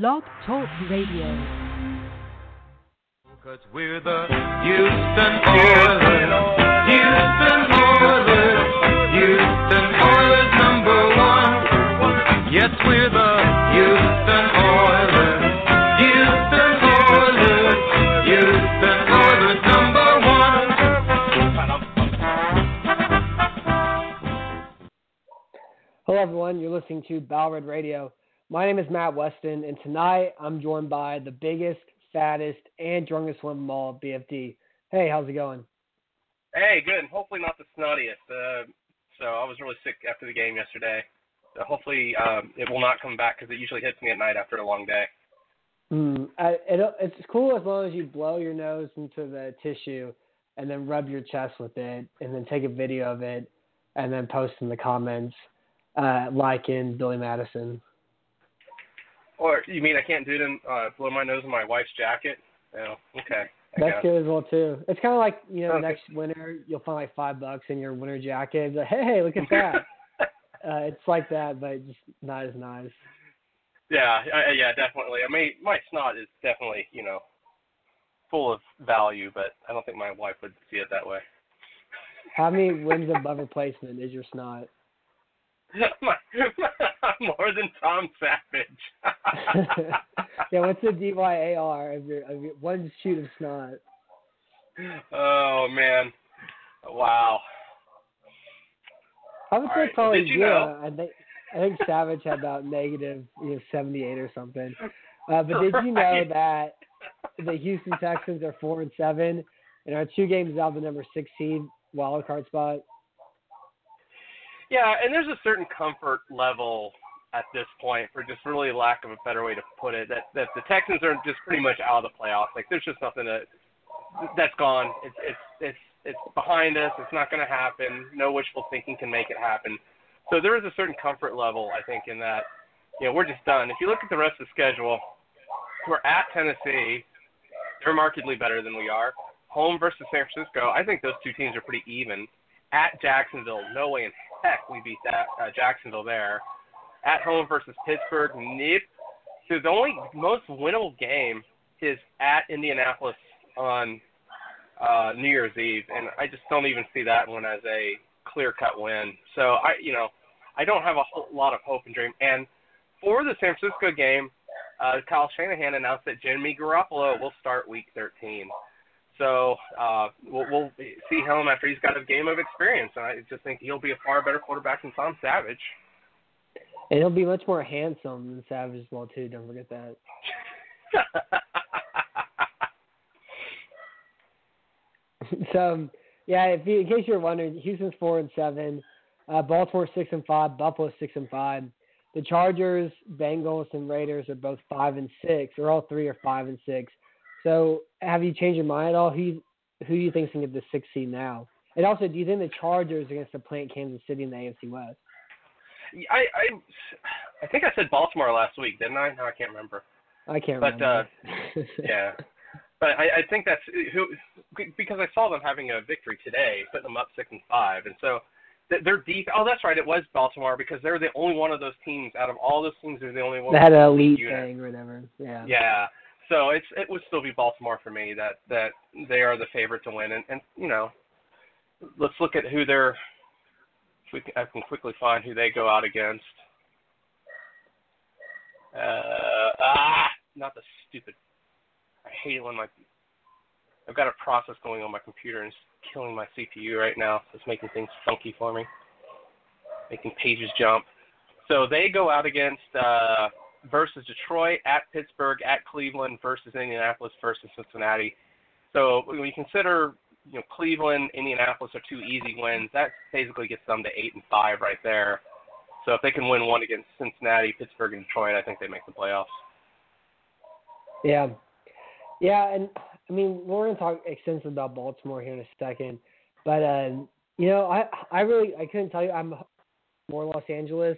Blog Talk Radio. Cause we're the Houston Oilers. Houston Oilers. Houston Oilers number one. Yes, we're the Houston Oilers. Houston Oilers. Houston Oilers number one. Hello, everyone. You're listening to Battle Red Radio. My name is Matt Weston, and tonight I'm joined by the biggest, fattest, and drunkest one of them all, BFD. Hey, how's it going? Hey, good. Hopefully not the snottiest. Uh, so I was really sick after the game yesterday. So hopefully um, it will not come back because it usually hits me at night after a long day. Mm, I, it, it's cool as long as you blow your nose into the tissue and then rub your chest with it and then take a video of it and then post in the comments uh, like in Billy Madison. Or you mean I can't do it and uh, blow my nose in my wife's jacket? No. Okay. I That's good as well too. It's kind of like you know Okay. next winter you'll find like five bucks in your winter jacket. It's like, hey, look at that. uh, it's like that, but just not as nice. yeah, I, yeah, definitely. I mean, my snot is definitely you know full of value, but I don't think my wife would see it that way. How many wins above replacement is your snot? More than Tom Savage. yeah, what's the DYAR of your of your one shoot of snot? Oh man, wow. I would All say right, probably zero. know- I think I think Savage had about negative you know seventy eight or something. Uh, but did you know that the Houston Texans are four and seven and are two games out of the number sixteen wild card spot? Yeah, and there's a certain comfort level at this point, for just really lack of a better way to put it, that that the Texans are just pretty much out of the playoffs. Like there's just nothing that that's gone. It's it's it's it's behind us. It's not going to happen. No wishful thinking can make it happen. So there is a certain comfort level, I think, in that. You know, we're just done. If you look at the rest of the schedule, we're at Tennessee. They're markedly better than we are. Home versus San Francisco. I think those two teams are pretty even. At Jacksonville, no way in heck we beat that uh, Jacksonville there. At home versus Pittsburgh, nope. So the only most winnable game is at Indianapolis on uh, New Year's Eve, and I just don't even see that one as a clear-cut win. So I, you know, I don't have a whole lot of hope and dream. And for the San Francisco game, uh, Kyle Shanahan announced that Jimmy Garoppolo will start Week 13. So uh, we'll, we'll see him after he's got a game of experience, and I just think he'll be a far better quarterback than Tom Savage. And he'll be much more handsome than Savage as well too. Don't forget that. so um, yeah, if you, in case you're wondering, Houston's four and seven, uh, Baltimore six and five, Buffalo six and five. The Chargers, Bengals, and Raiders are both five and six, or all three are five and six. So have you changed your mind at all? Who who do you think's gonna get the sixth seed now? And also, do you think the Chargers are gonna supplant Kansas City in the AFC West? I, I I think I said Baltimore last week, didn't I? No, I can't remember. I can't But, remember. Uh, yeah, but I, I think that's who because I saw them having a victory today, putting them up six and five, and so th- they're deep. Oh, that's right, it was Baltimore because they're the only one of those teams out of all those teams. They're the only one. they had an elite unit. thing or whatever. Yeah. Yeah. So it's it would still be Baltimore for me that that they are the favorite to win, and and you know, let's look at who they're. If we can, I can quickly find who they go out against. Uh, ah, not the stupid. I hate it when my. I've got a process going on my computer and it's killing my CPU right now. So it's making things funky for me, making pages jump. So they go out against uh, versus Detroit, at Pittsburgh, at Cleveland, versus Indianapolis, versus Cincinnati. So when you consider, you know, Cleveland, Indianapolis are two easy wins. That basically gets them to eight and five right there. So if they can win one against Cincinnati, Pittsburgh, and Detroit, I think they make the playoffs. Yeah. Yeah, and I mean we're gonna talk extensively about Baltimore here in a second, but uh, you know I I really I couldn't tell you I'm more Los Angeles.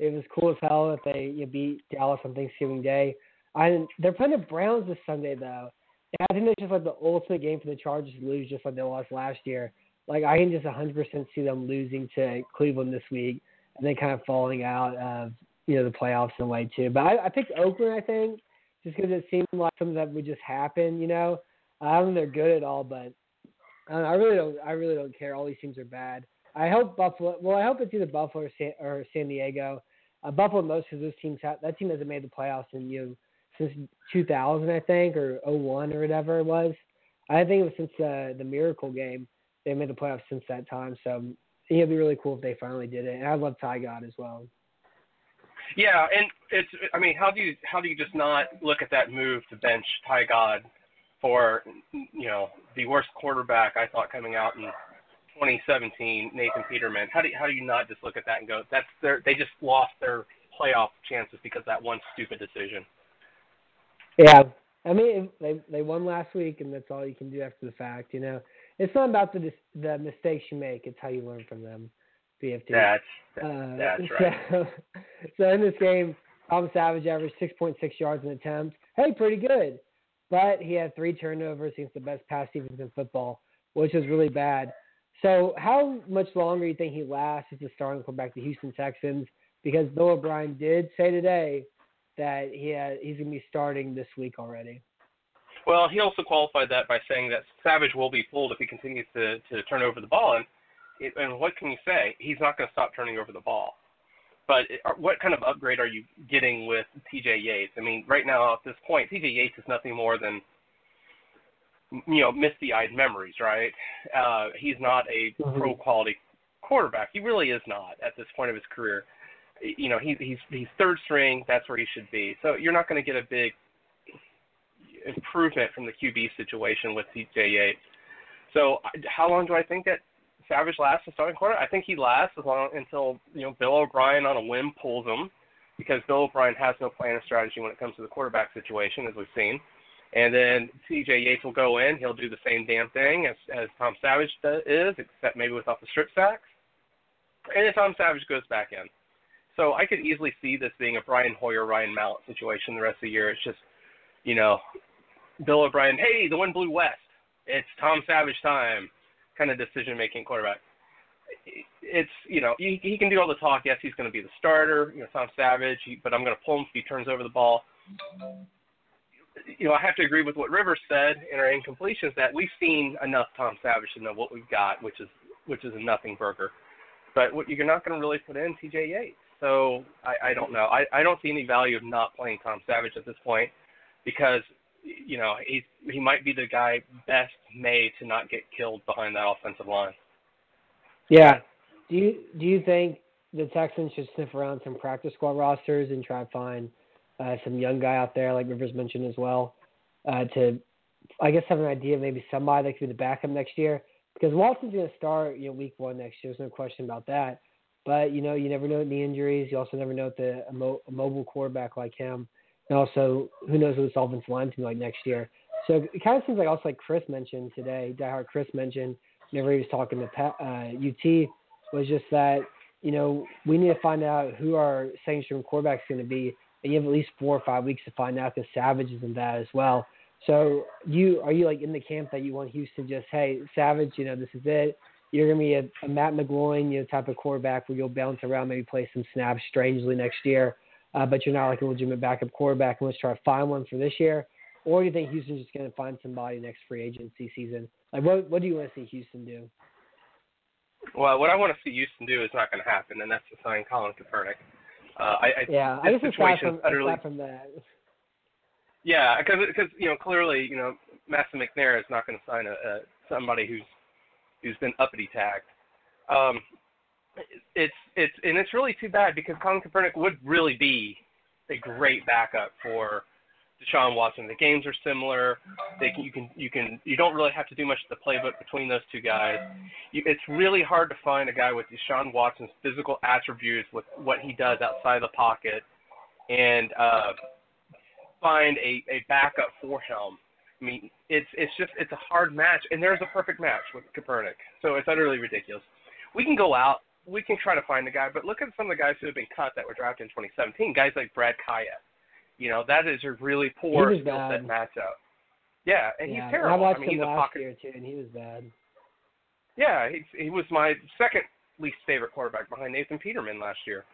It was cool as hell if they you beat Dallas on Thanksgiving Day. I they're playing the Browns this Sunday though. And I think that's just like the ultimate game for the Chargers to lose, just like they lost last year. Like I can just 100% see them losing to Cleveland this week, and then kind of falling out of you know the playoffs in a way too. But I, I picked Oakland, I think, just because it seemed like something that would just happen. You know, I don't think they're good at all, but I, know, I really don't. I really don't care. All these teams are bad. I hope Buffalo. Well, I hope it's either Buffalo or San, or San Diego. Uh, Buffalo most because those teams have, that team hasn't made the playoffs in you know since 2000, I think, or 01 or whatever it was. I think it was since uh, the Miracle game they made the playoffs since that time. So it'd be really cool if they finally did it. And I love Tyrod as well. Yeah, and it's I mean, how do you how do you just not look at that move to bench Tyrod for you know the worst quarterback I thought coming out in 2017, Nathan Peterman? How do you, how do you not just look at that and go that's their they just lost their playoff chances because of that one stupid decision? Yeah, I mean they they won last week, and that's all you can do after the fact. You know, it's not about the the mistakes you make; it's how you learn from them. BFD. That's Uh, that's right. So, so in this game, Tom Savage averaged 6.6 yards in attempts. Hey, pretty good. But he had three turnovers against the best pass defense in football, which is really bad. So how much longer do you think he lasts as a starting quarterback the Houston Texans? Because Bill O'Brien did say today that he had, he's going to be starting this week already. Well, he also qualified that by saying that Savage will be pulled if he continues to to turn over the ball, and it, and what can you say? He's not going to stop turning over the ball. But it, what kind of upgrade are you getting with T.J. Yates? I mean, right now at this point, T.J. Yates is nothing more than you know misty-eyed memories, right? Uh, he's not a Mhm. pro quality quarterback. He really is not at this point of his career. You know, he, he's he's third string. That's where he should be. So you're not going to get a big improvement from the QB situation with T.J. Yates. So how long do I think that Savage lasts as starting quarterback? I think he lasts as long until you know Bill O'Brien on a whim pulls him, because Bill O'Brien has no plan or strategy when it comes to the quarterback situation, as we've seen. And then T.J. Yates will go in. He'll do the same damn thing as as Tom Savage does, is, except maybe without the strip sacks. And then Tom Savage goes back in. So I could easily see this being a Brian Hoyer, Ryan Mallett situation the rest of the year. It's just, you know, Bill O'Brien, hey, the wind blew west. It's Tom Savage time, kind of decision making quarterback. It's you know he, he can do all the talk. Yes, he's going to be the starter. You know, Tom Savage, but I'm going to pull him if he turns over the ball. You know, I have to agree with what Rivers said in our incompletions that we've seen enough Tom Savage to know what we've got, which is which is a nothing burger. But what, you're not going to really put in T.J. Yates. So I, I don't know. I, I don't see any value of not playing Tom Savage at this point because you know he he might be the guy best made to not get killed behind that offensive line. Yeah. Do you do you think the Texans should sniff around some practice squad rosters and try to find uh, some young guy out there, like Rivers mentioned as well, uh, to I guess have an idea of maybe somebody that could be the backup next year? Because Watson's going to start, you know, week one next year. There's no question about that. But you know, you never know the injuries. You also never know the a, mo- a mobile quarterback like him, and also who knows what this offensive line's going to be like next year. So it kind of seems like also like Chris mentioned today, diehard Chris mentioned whenever he was talking to Pat, uh, UT was just that you know we need to find out who our second string quarterback is going to be, you have at least four or five weeks to find out because Savage is in that as well. So you are you like in the camp that you want Houston just hey Savage, you know this is it. You're gonna be a, a Matt McGloin, you know, type of quarterback where you'll bounce around, maybe play some snaps strangely next year, uh, but you're not like a legitimate backup quarterback. And let's try to find one for this year. Or do you think Houston's just gonna find somebody next free agency season? Like what what do you want to see Houston do? Well, what I want to see Houston do is not going to happen, and that's to sign Colin Kaepernick. Uh, I, I, Yeah, I guess from utterly, from that. yeah, because because you know clearly you know Master McNair is not going to sign a, a somebody who's who's been uppity tagged. Um, it's it's and it's really too bad because Colin Kaepernick would really be a great backup for Deshaun Watson. The games are similar. They you can you can you don't really have to do much of the playbook between those two guys. You, it's really hard to find a guy with Deshaun Watson's physical attributes with what he does outside of the pocket and uh, find a, a backup for him. I mean, it's it's just it's a hard match, and there's a perfect match with Kaepernick. So it's utterly ridiculous. We can go out, we can try to find a guy, but look at some of the guys who have been cut that were drafted in 2017. Guys like Brad Kaaya. You know, that is a really poor skill set matchup. Yeah, and yeah, he's terrible. I watched I mean, him last pocket. year too, and he was bad. Yeah, he he was my second least favorite quarterback behind Nathan Peterman last year.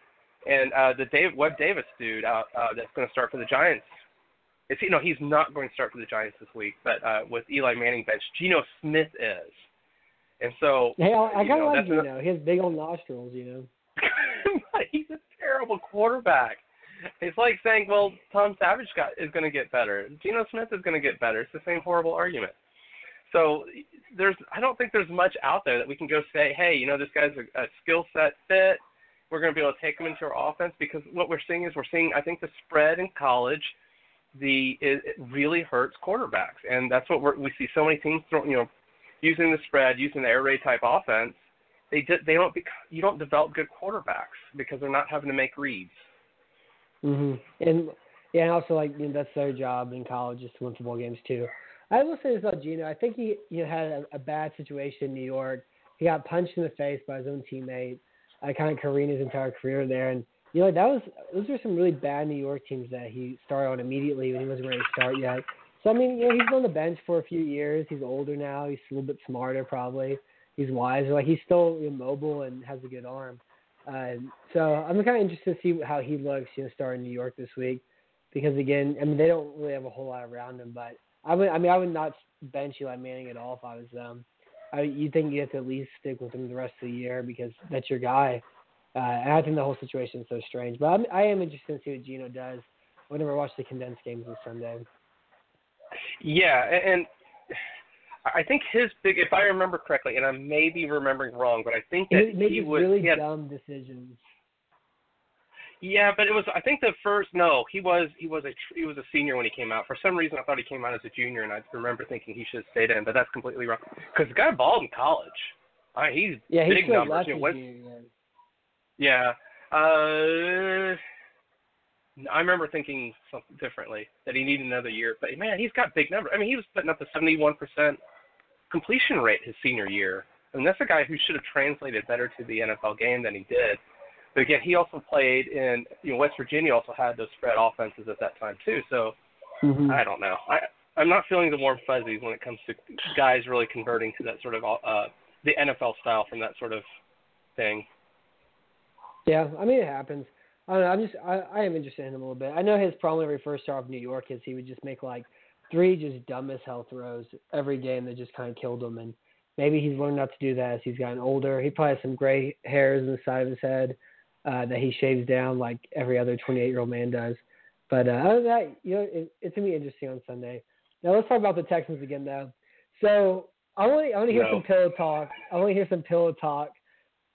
And uh, the Dave Webb Davis dude uh, uh, that's going to start for the Giants. It's you know he's not going to start for the Giants this week, but uh, with Eli Manning bench, Geno Smith is. And so Hey, I, I kind of like you know. He has big old nostrils, you know. he's a terrible quarterback. It's like saying, well, Tom Savage got is going to get better. Geno Smith is going to get better. It's the same horrible argument. So there's, I don't think there's much out there that we can go say, hey, you know, this guy's a, a skill set fit. We're going to be able to take him into our offense because what we're seeing is we're seeing, I think, the spread in college, the it, it really hurts quarterbacks, and that's what we're, we see so many teams, throw, you know, using the spread, using the air raid type offense. They they don't bec- you don't develop good quarterbacks because they're not having to make reads. Mhm. And yeah, also like you know, that's their job in college is to win football games too. I will say this about Geno. I think he you know had a, a bad situation in New York. He got punched in the face by his own teammate. I kind of careened his entire career there, and you know that was those were some really bad New York teams that he started on immediately when he wasn't ready to start yet. So I mean, you know, he's been on the bench for a few years. He's older now. He's a little bit smarter, probably. He's wiser. Like he's still know, mobile and has a good arm. Um, so I'm kind of interested to see how he looks, you know, starting New York this week, because again, I mean, they don't really have a whole lot around him. But I would, I mean, I would not bench Eli Manning at all if I was them. I, you think you have to at least stick with him the rest of the year because that's your guy. Uh, and I think the whole situation is so strange. But I'm, I am interested to see what Geno does whenever I watch the condensed games on Sunday. Yeah, and I think his big, if I remember correctly, and I may be remembering wrong, but I think that He made he was really he had, dumb decisions. Yeah, but it was. I think the first. No, he was. He was a. He was a senior when he came out. For some reason, I thought he came out as a junior, and I remember thinking he should have stayed in. But that's completely wrong. Because the guy balled in college. I mean, he's Yeah, big numbers. You know, what- yeah. Uh, I remember thinking something differently that he needed another year. But man, he's got big numbers. I mean, he was putting up a 71% completion rate his senior year. I mean, that's a guy who should have translated better to the NFL game than he did. But again, he also played in you know West Virginia. Also had those spread offenses at that time too. So Mhm. I don't know. I I'm not feeling the warm fuzzies when it comes to guys really converting to that sort of uh the NFL style from that sort of thing. Yeah, I mean it happens. I don't know. I'm just I, I am interested in him a little bit. I know his problem he first started off in New York is he would just make like three just dumb as hell throws every game that just kind of killed him. And maybe he's learned not to do that as he's gotten older. He probably has some gray hairs in the side of his head uh, that he shaves down like every other 28 year old man does. But uh, other than that, you know, it, it's gonna be interesting on Sunday. Now let's talk about the Texans again, though. So I want to I want to hear No. some pillow talk. I want to hear some pillow talk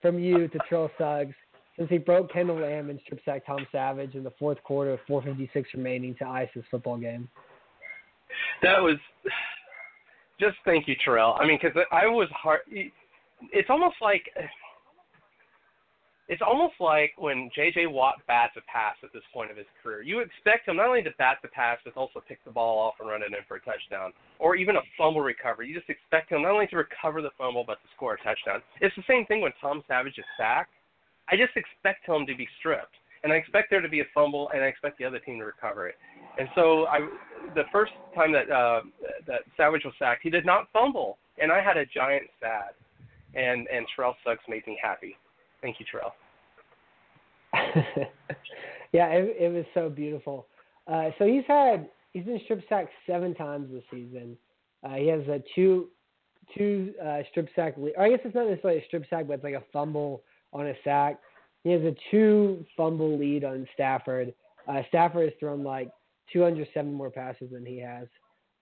from you to Terrell Suggs since he broke Kendall Lamm and strip sacked Tom Savage in the fourth quarter with 4:56 remaining to ice his football game. That was just thank you, Terrell. I mean, because I was hard. It's almost like it's almost like when J.J. Watt bats a pass at this point of his career. You expect him not only to bat the pass, but also pick the ball off and run it in for a touchdown, or even a fumble recovery. You just expect him not only to recover the fumble, but to score a touchdown. It's the same thing when Tom Savage is sacked. I just expect him to be stripped, and I expect there to be a fumble, and I expect the other team to recover it. And so I, the first time that uh, that Savage was sacked, he did not fumble, and I had a giant sad, and and Terrell Suggs made me happy. Thank you, Terrell. yeah, it, it was so beautiful. Uh, so he's had he's been strip sacked seven times this season. Uh, he has a two two uh, strip sack. Le- or I guess it's not necessarily a strip sack, but it's like a fumble on a sack. He has a two fumble lead on Stafford. Uh, Stafford has thrown like 207 more passes than he has.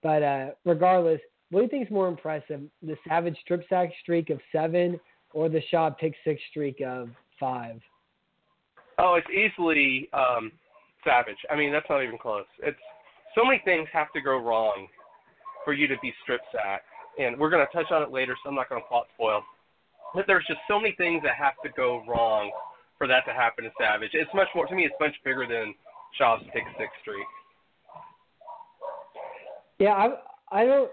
But uh, regardless, what do you think is more impressive, the Savage strip sack streak of seven or the Schaub pick six streak of five? Oh, it's easily um, Savage. I mean, that's not even close. It's so many things have to go wrong for you to be strip sacked, and we're going to touch on it later, so I'm not going to plot spoil. But there's just so many things that have to go wrong for that to happen to Savage. It's much more to me. It's much bigger than Schaub's pick six streak. Yeah, I I don't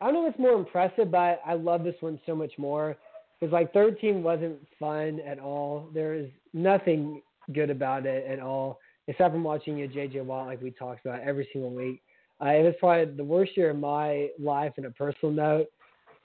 I don't know what's more impressive, but I love this one so much more because like third team wasn't fun at all. There is nothing good about it at all, except from watching you JJ Watt like we talked about every single week. Uh, it was probably the worst year of my life in a personal note,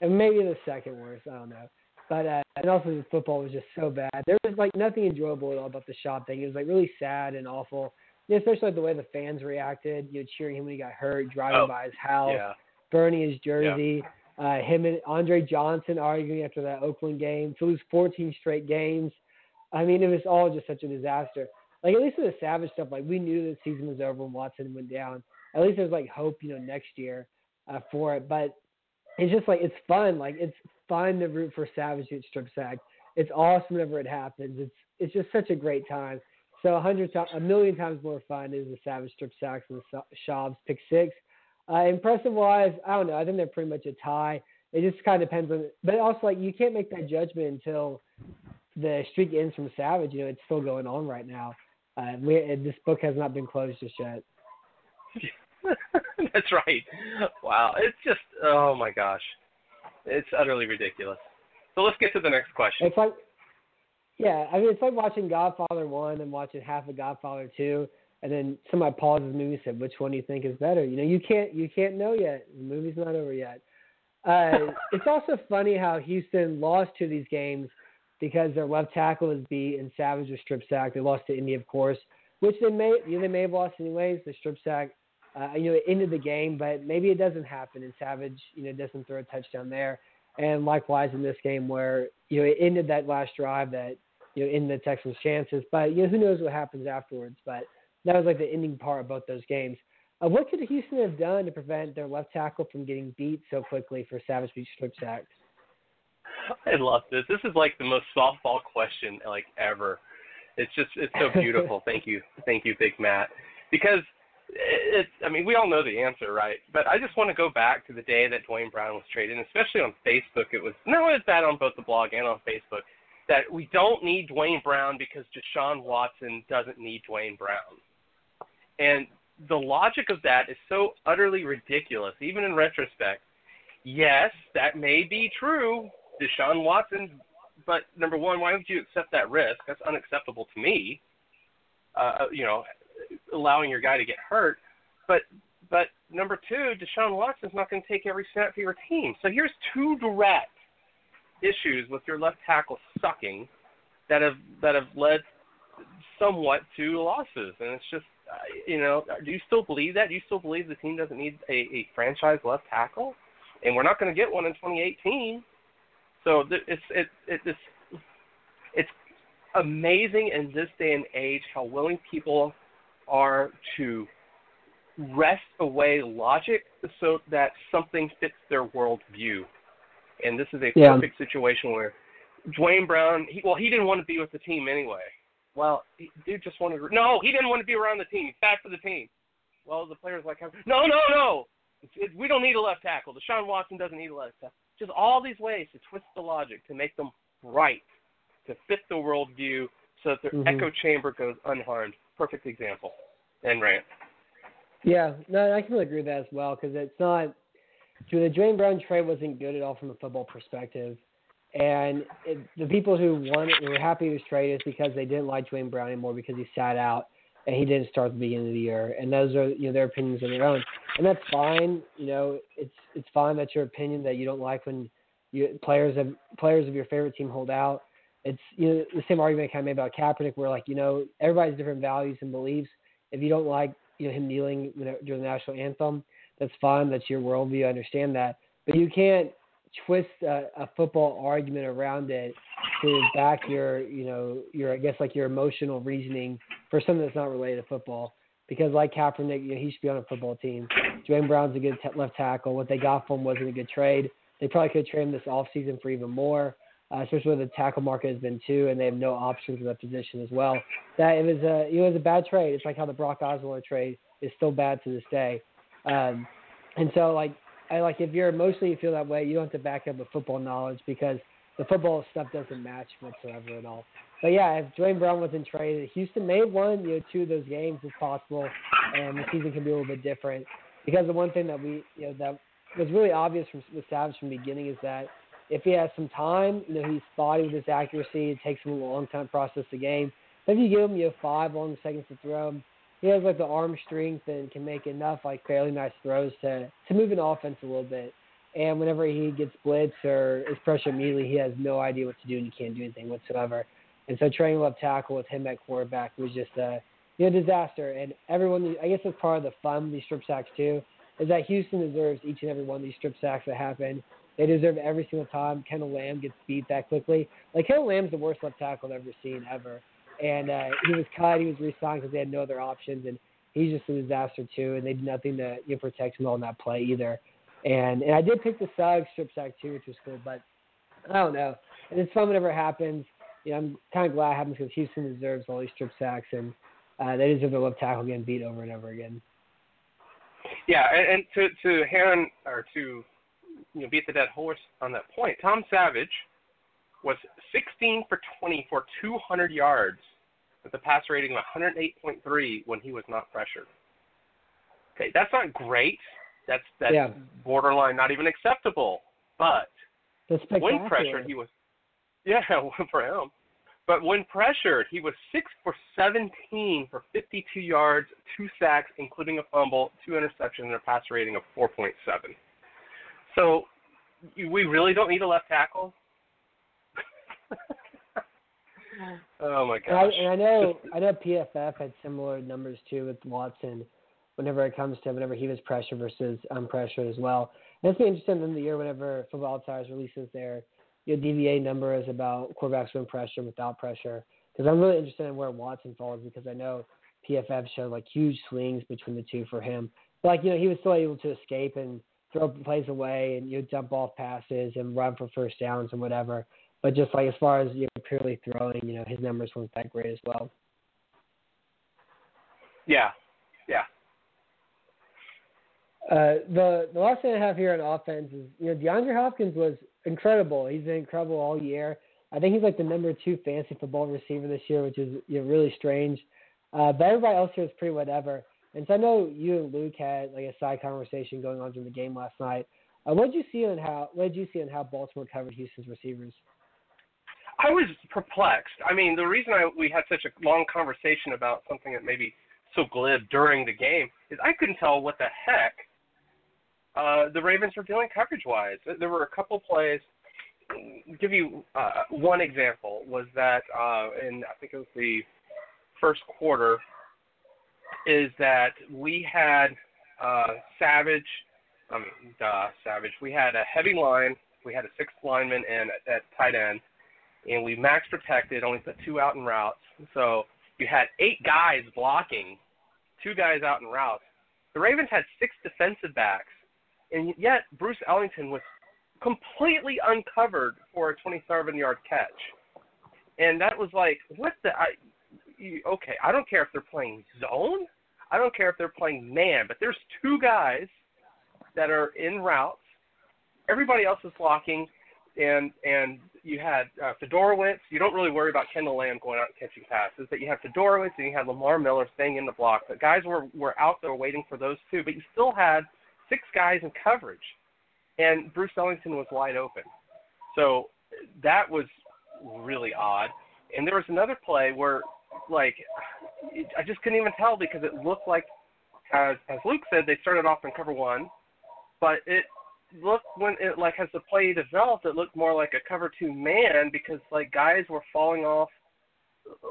and maybe the second worst. I don't know. But uh, and also the football was just so bad. There was like nothing enjoyable at all about the Schaub thing. It was like really sad and awful. Yeah, especially like the way the fans reacted. You know, cheering him when he got hurt, driving Oh, by his house, Yeah. burning his jersey. Uh, him and Andre Johnson arguing after that Oakland game to lose 14 straight games. I mean, it was all just such a disaster. Like at least with the Savage stuff, like we knew the season was over when Watson went down. At least there's like hope, you know, next year uh, for it. But it's just like it's fun. Like it's fun to root for Savage to get strip sacked. It's awesome whenever it happens. It's it's just such a great time. So a hundred a million times more fun is the Savage strip sacks and the Schaub's pick six. Uh, impressive wise, I don't know. I think they're pretty much a tie. It just kind of depends on, but also like you can't make that judgment until the streak ends from Savage. You know, it's still going on right now. Uh, we, this book has not been closed just yet. That's right. Wow. It's just oh my gosh. It's utterly ridiculous. So let's get to the next question. It's like, yeah, I mean, it's like watching Godfather one and watching half of Godfather two, and then somebody pauses the movie and said, "Which one do you think is better?" You know, you can't you can't know yet. The movie's not over yet. Uh, it's also funny how Houston lost to these games because their left tackle was beat and Savage was strip sacked. They lost to Indy, of course, which they may you know, they may have lost anyways. The strip sack, uh, you know, it ended the game, but maybe it doesn't happen and Savage, you know, doesn't throw a touchdown there. And likewise in this game where you know it ended that last drive that you know in the Texans' chances. But you know who knows what happens afterwards. But that was like the ending part of both those games. Uh, what could Houston have done to prevent their left tackle from getting beat so quickly for Savage being strip sacked? I love this. This is like the most softball question like ever. It's just it's so beautiful. Thank you, thank you, Big Matt. Because it's I mean we all know the answer, right? But I just want to go back to the day that Duane Brown was traded, and especially on Facebook. It was no, was bad on both the blog and on Facebook that we don't need Duane Brown because Deshaun Watson doesn't need Duane Brown. And the logic of that is so utterly ridiculous, even in retrospect. Yes, that may be true, Deshaun Watson, but number one, why would you accept that risk? That's unacceptable to me. Uh, you know, allowing your guy to get hurt. But but number two, Deshaun Watson's not going to take every snap for your team. So here's two direct issues with your left tackle sucking that have that have led somewhat to losses, and it's just uh, you know, do you still believe that? Do you still believe the team doesn't need a, a franchise left tackle? And we're not going to get one in 2018. So it's it, it it's it's amazing in this day and age how willing people are to wrest away logic so that something fits their worldview. And this is a Yeah. perfect situation where Duane Brown, he, well, he didn't want to be with the team anyway. Well, he, dude just wanted to. No, he didn't want to be around the team. He's bad for the team. Well, the players like, no, no, no. It's, it, we don't need a left tackle. Deshaun Watson doesn't need a left tackle. Just all these ways to twist the logic to make them right, to fit the worldview, so that their Mhm. echo chamber goes unharmed. Perfect example. And rant. Yeah, no, I can really agree with that as well because it's not. The Duane Brown trade wasn't good at all from a football perspective, and it, the people who won were happy with his trade is because they didn't like Duane Brown anymore because he sat out and he didn't start at the beginning of the year, and those are you know their opinions on their own, and that's fine. You know, it's it's fine that's your opinion that you don't like when you players of players of your favorite team hold out. It's you know the same argument I kind of made about Kaepernick, where like you know everybody's different values and beliefs. If you don't like you know him kneeling during the national anthem, that's fine. That's your worldview. I understand that, but you can't twist a, a football argument around it to back your you know your I guess like your emotional reasoning for something that's not related to football. Because like Kaepernick, you know, he should be on a football team. Duane Brown's a good t- left tackle. What they got from him wasn't a good trade. They probably could trade him this offseason for even more, uh, especially where the tackle market has been too, and they have no options at that position as well. That it was a it was a bad trade. It's like how the Brock Osweiler trade is still bad to this day. Um, and so like I like if you're emotionally you feel that way, you don't have to back up with football knowledge because the football stuff doesn't match whatsoever at all. But yeah, if Duane Brown wasn't traded, Houston may have won you know two of those games if possible, and the season can be a little bit different. Because the one thing that we you know that was really obvious from with Savage from the beginning is that if he has some time, you know he's spotty with his accuracy. It takes him a long time to process the game. But if you give him you know five long seconds to throw, he has like the arm strength and can make enough like fairly nice throws to to move an offense a little bit. and whenever he gets blitzed or is pressured immediately, he has no idea what to do and he can't do anything whatsoever. And so training left tackle with him at quarterback was just a you know disaster. And everyone, I guess that's part of the fun of these strip sacks too, is that Houston deserves each and every one of these strip sacks that happen. They deserve every single time Kendall Lamm gets beat that quickly. Like Kendall Lamm's the worst left tackle I've ever seen ever. And uh, he was cut, he was re-signed because they had no other options, and he's just a disaster too. And they did nothing to you know, protect him on that play either. And and I did pick the Suggs strip sack too, which was cool. But I don't know. And it's fun whenever it happens. You know, I'm kind of glad it happens because Houston deserves all these strip sacks, and uh, they deserve their left tackle getting beat over and over again. Yeah, and, and to to hand or to you know beat the dead horse on that point, Tom Savage was 16 for 20 for 200 yards with a pass rating of 108.3 when he was not pressured. Okay, that's not great. That's that's Yeah. borderline not even acceptable. But when pressured, he was yeah for him. But when pressured, he was six for 17 for 52 yards, two sacks, including a fumble, two interceptions, and a pass rating of 4.7. So we really don't need a left tackle. Oh my And I, gosh! and I know I know PFF had similar numbers too with Watson whenever it comes to whenever he was pressured versus unpressured as well. And it's been interesting in the year whenever Football Outsiders releases their you know, DVOA numbers about quarterbacks when pressure and without pressure. Because I'm really interested in where Watson falls because I know PFF showed like huge swings between the two for him. But like you know he was still able to escape and throw plays away and you know dump off passes and run for first downs and whatever. But just like as far as you know, purely throwing, you know, his numbers weren't that great as well. yeah, yeah. Uh, the the last thing I have here on offense is you know DeAndre Hopkins was incredible. He's been incredible all year. I think he's like the number two fantasy football receiver this year, which is you know, really strange. Uh, but everybody else here is pretty whatever. And so I know you and Luke had like a side conversation going on during the game last night. Uh, what did you see on how what did you see on how Baltimore covered Houston's receivers? I was perplexed. I mean, the reason I, we had such a long conversation about something that maybe so glib during the game is I couldn't tell what the heck uh, the Ravens were doing coverage-wise. There were a couple plays. Give you uh, one example was that uh, in I think it was the first quarter is that we had uh, Savage, I mean, duh, Savage. We had a heavy line. We had a sixth lineman and at tight end, and we max protected, only put two out in routes. So you had eight guys blocking, two guys out in routes. The Ravens had six defensive backs, and yet Bruce Ellington was completely uncovered for a 27-yard catch. And that was like, what the? I, you, okay, I don't care if they're playing zone. I don't care if they're playing man, but there's two guys that are in routes. Everybody else is blocking, and and you had uh, Fiedorowicz. You don't really worry about Kendall Lamm going out and catching passes, but you have Fiedorowicz and you had Lamar Miller staying in the block. But guys were were out there waiting for those two, but you still had six guys in coverage, and Bruce Ellington was wide open. So that was really odd. And there was another play where, like, I just couldn't even tell because it looked like, as as Luke said, they started off in cover one, but it looked when it like as the play developed, it looked more like a cover two man because like guys were falling off,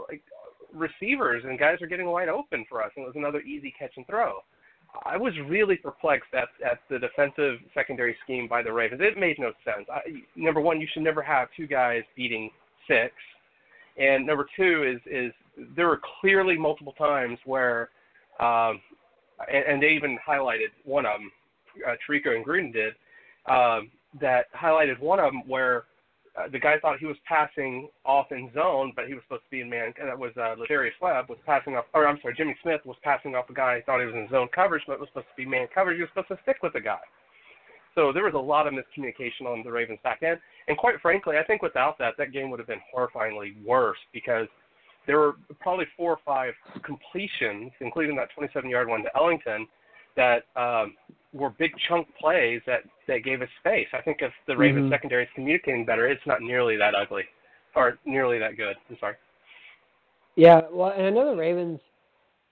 like receivers and guys are getting wide open for us, and it was another easy catch and throw. I was really perplexed at at the defensive secondary scheme by the Ravens. It made no sense. I, number one, you should never have two guys beating six, and number two is is there were clearly multiple times where, um, and, and they even highlighted one of them, uh, Tirico and Gruden did, um, that highlighted one of them where uh, the guy thought he was passing off in zone, but he was supposed to be in man. And that was uh, Lardarius Webb was passing off, or I'm sorry, Jimmy Smith was passing off a guy. He thought he was in zone coverage, but it was supposed to be man coverage. He was supposed to stick with the guy. So there was a lot of miscommunication on the Ravens back end. And quite frankly, I think without that, that game would have been horrifyingly worse because there were probably four or five completions, including that 27-yard one to Ellington, that um, were big chunk plays that that gave us space. I think if the Ravens Mhm. secondary is communicating better, it's not nearly that ugly or nearly that good. I'm sorry. Yeah, well, and I know the Ravens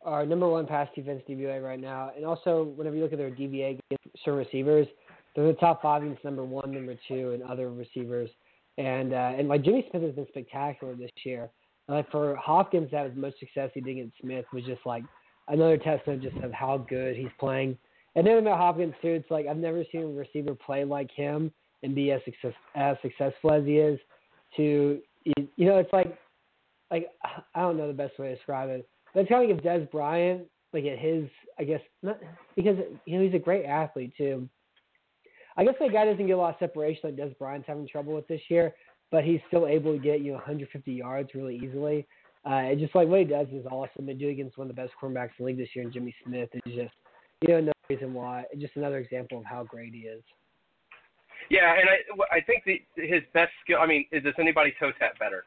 are number one pass defense DVOA right now, and also whenever you look at their DVOA against certain receivers, they're the top five against number one, number two, and other receivers. And uh, and like Jimmy Smith has been spectacular this year. Like for Hopkins, that was most success he did against Smith was just like another testament just of how good he's playing. And then about Hopkins too, it's like I've never seen a receiver play like him and be as success as successful as he is. To you know, it's like like I don't know the best way to describe it, but it's kind of like if Dez Bryant, like at his, I guess not because you know he's a great athlete too. I guess that guy doesn't get a lot of separation like Dez Bryant's having trouble with this year, but he's still able to get you know 150 yards really easily. Uh, just like what he does is awesome. And doing against one of the best cornerbacks in the league this year, and Jimmy Smith is just you know no reason why. Just another example of how great he is. Yeah, and I I think the, his best skill. I mean, does anybody toe tap better?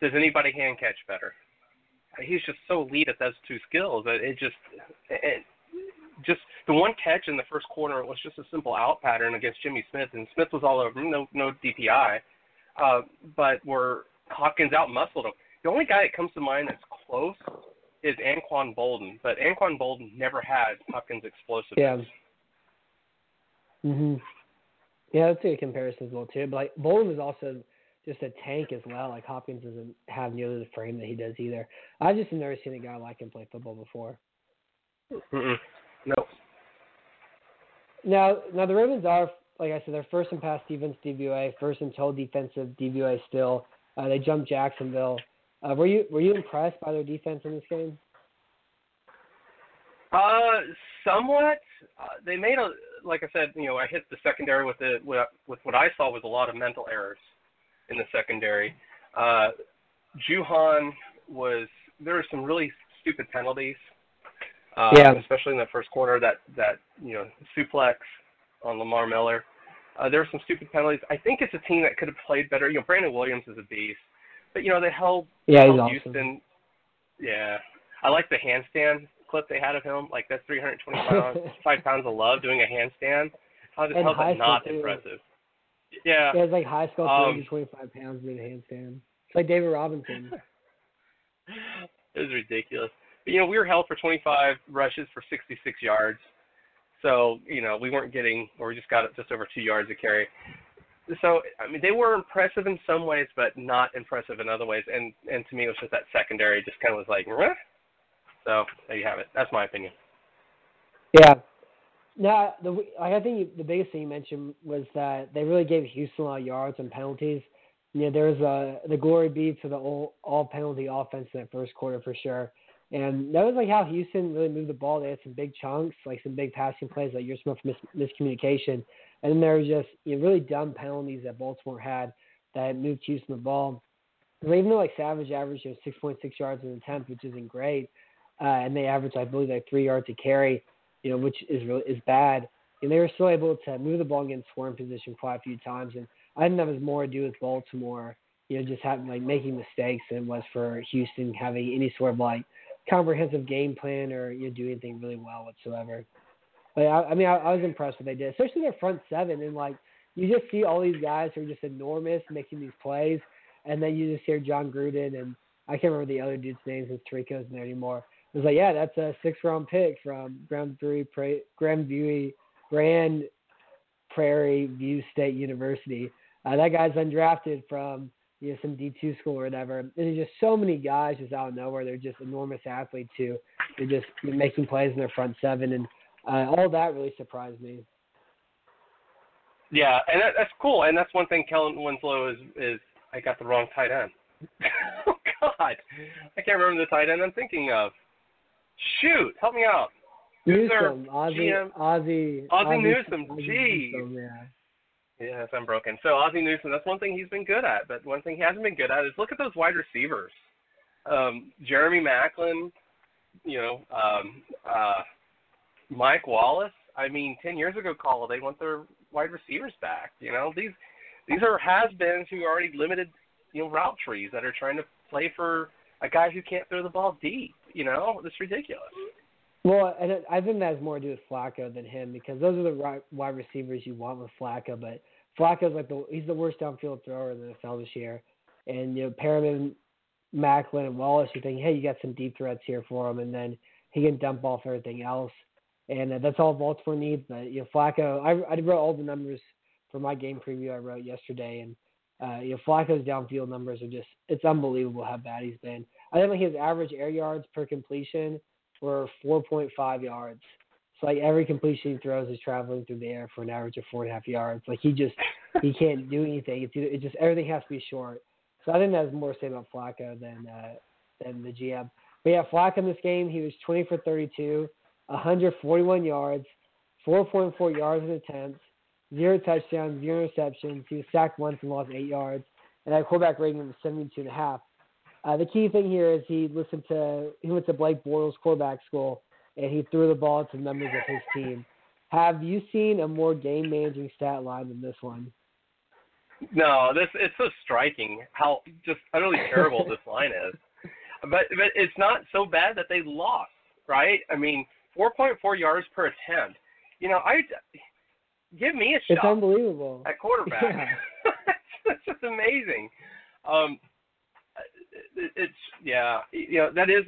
Does anybody hand catch better? He's just so elite at those two skills. It, it just it, just the one catch in the first quarter was just a simple out pattern against Jimmy Smith, and Smith was all over him. No no DPI, uh, but where Hopkins out muscled him. The only guy that comes to mind that's close is Anquan Boldin, but Anquan Boldin never had Hopkins' explosiveness. Yeah. Mhm. Yeah, that's a good comparison as well too. But like Boldin is also just a tank as well. Like Hopkins doesn't have nearly the frame that he does either. I've just never seen a guy like him play football before. Mm-mm. No. Now, now the Ravens are, like I said, they're first in pass defense DVOA, first in total defensive DVOA still. Uh, they jumped Jacksonville. Uh, were you were you impressed by their defense in this game? Uh, somewhat. Uh, they made a, like I said, you know, I hit the secondary with the with, with what I saw was a lot of mental errors in the secondary. Uh, Juhan was there were some really stupid penalties. Uh, Yeah. Especially in the first quarter, that that you know suplex on Lamar Miller. Uh, there were some stupid penalties. I think it's a team that could have played better. You know, Brandon Williams is a beast, but you know they held Yeah, he's held awesome. Houston. Yeah, I like the handstand clip they had of him. Like that's 325 pounds, five pounds of love doing a handstand. How the And hell is that not too. impressive? Yeah, Yeah, it's like high school, Um, 225 pounds doing a handstand. It's like David Robinson. it was ridiculous. But, you know, we were held for 25 rushes for 66 yards. So, you know, we weren't getting, or we just got it just over two yards a carry. So, I mean, they were impressive in some ways, but not impressive in other ways. And and to me, it was just that secondary just kind of was like, Meh. so there you have it. That's my opinion. Yeah. Now, the I think the biggest thing you mentioned was that they really gave Houston a lot of yards and penalties. You know, there was a the glory be to the all, all penalty offense in that first quarter for sure. And that was like how Houston really moved the ball. They had some big chunks, like some big passing plays, like your Smith mis- miscommunication, and then there was just you know, really dumb penalties that Baltimore had that moved Houston the ball. And even though like Savage averaged you know, 6.6 yards in an attempt, which isn't great, uh, and they averaged I believe like three yards a carry, you know, which is really is bad. And they were still able to move the ball and get in scoring position quite a few times. And I think that was more to do with Baltimore, you know, just having like making mistakes than it was for Houston having any sort of like comprehensive game plan or you know do anything really well whatsoever. But I, I mean, I, I was impressed with what they did, especially their front seven. And like you just see all these guys who are just enormous making these plays, and then you just hear Jon Gruden and I can't remember the other dude's name since Tirico's in there anymore. It was like, yeah, that's a six round pick from Grand Prairie, pra- Grand View, Grand Prairie View State University. Uh, that guy's undrafted from you know some D two school or whatever. And there's just so many guys just out of nowhere. They're just enormous athletes who they're just making plays in their front seven, and uh, all that really surprised me. Yeah, and that, that's cool. And that's one thing Kellen Winslow is is I got the wrong tight end. oh God, I can't remember the tight end I'm thinking of. Shoot, help me out. Newsome, Ozzie, Ozzy, Ozzie Newsome, Ozzie gee. Yeah. Yes, I'm broken. So Ozzie Newsome, that's one thing he's been good at. But one thing he hasn't been good at is look at those wide receivers. Um, Jeremy Maclin, you know, um, uh, Mike Wallace. I mean, ten years ago, call they want their wide receivers back. You know, these these are has-beens who already limited, you know, route trees that are trying to play for a guy who can't throw the ball deep. You know, it's ridiculous. Well, and I think that has more to do with Flacco than him because those are the wide receivers you want with Flacco. But Flacco's like the he's the worst downfield thrower in the NFL this year, and you know Perriman, Maclin, and Wallace. You think, hey, you got some deep threats here for him, and then he can dump off everything else. and uh, that's all Baltimore needs. But you know, Flacco, I, I wrote all the numbers for my game preview I wrote yesterday, and uh, you know, Flacco's downfield numbers are just it's unbelievable how bad he's been. I think like his average air yards per completion were 4.5 yards. So like every completion he throws is traveling through the air for an average of four and a half yards. Like he just he can't do anything. It's either, it just everything has to be short. So I think that's more to say about Flacco than uh, than the GM. But yeah, Flacco in this game he was 20 for 32, 141 yards, 4.4 yards in attempts, zero touchdowns, zero interceptions. He was sacked once and lost eight yards, and that quarterback rating was 72 and a half. Uh, the key thing here is he listened to he went to Blake Bortles quarterback school and he threw the ball to members of his team. Have you seen a more game managing stat line than this one? No, this it's so striking how just utterly terrible this line is. But but it's not so bad that they lost, right? I mean, 4.4 yards per attempt. You know, I give me a shot. It's unbelievable at quarterback. Yeah. it's just amazing. Um, it's yeah, you know that is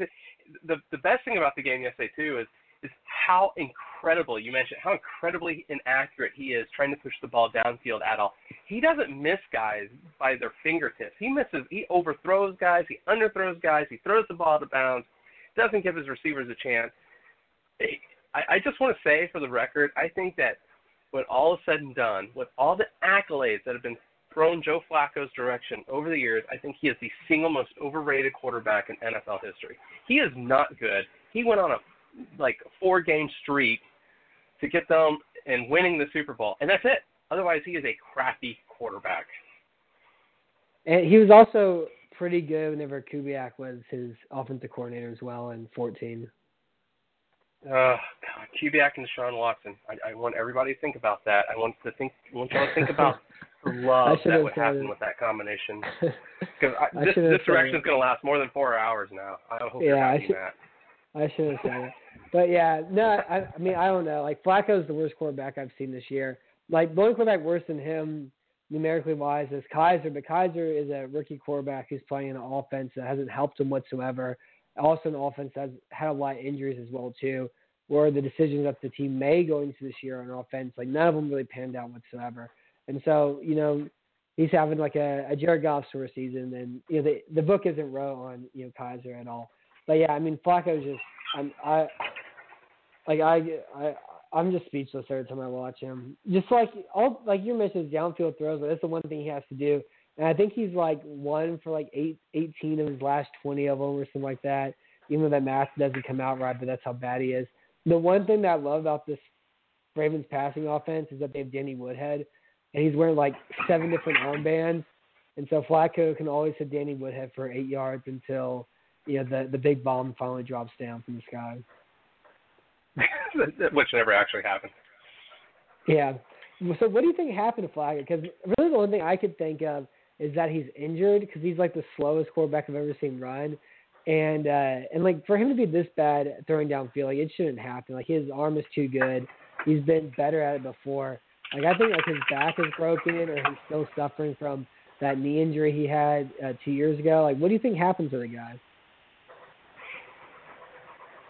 the the best thing about the game yesterday too is is how incredible you mentioned how incredibly inaccurate he is trying to push the ball downfield at all. He doesn't miss guys by their fingertips. He misses. He overthrows guys. He underthrows guys. He throws the ball out of bounds. Doesn't give his receivers a chance. I, I just want to say for the record, I think that when all is said and done, with all the accolades that have been thrown Joe Flacco's direction over the years, I think he is the single most overrated quarterback in NFL history. He is not good. He went on a like four game streak to get them and winning the Super Bowl, and that's it. Otherwise, he is a crappy quarterback. And he was also pretty good whenever Kubiak was his offensive coordinator as well in 14. Uh, God, Kubiak and Sean Watson. I, I want everybody to think about that. I want to think. I want y'all to think about love that would happen it. with that combination. Because this this direction is going to last more than four hours now. I hope yeah, I should, that. I should have said it. But yeah, no, I, I mean I don't know. Like Flacco's the worst quarterback I've seen this year. Like the only quarterback worse than him numerically wise is Kizer. but Kizer is a rookie quarterback who's playing an offense that hasn't helped him whatsoever. Also, an offense that's had a lot of injuries as well too. Where the decisions that the team may go into this year on offense, like none of them really panned out whatsoever. And so, you know, he's having like a, a Jared Goff sort of season, and you know the the book isn't wrote on you know Kizer at all. But yeah, I mean Flacco's just I'm I like I I I'm just speechless every time I watch him. Just like all like you mentioned downfield throws, but that's the one thing he has to do. And I think he's like one for like eight, 18 of his last 20 of them or something like that. Even though that math doesn't come out right, but that's how bad he is. The one thing that I love about this Ravens passing offense is that they have Danny Woodhead, and he's wearing like seven different armbands. And so Flacco can always hit Danny Woodhead for eight yards until you know the the big bomb finally drops down from the sky. Which never actually happened. Yeah. So what do you think happened to Flacco? Because really the only thing I could think of is that he's injured because he's like the slowest quarterback I've ever seen run. And uh and like for him to be this bad throwing downfield, like it shouldn't happen. Like his arm is too good. He's been better at it before. Like I think like his back is broken or he's still suffering from that knee injury he had uh, two years ago. Like, what do you think happened to the guy?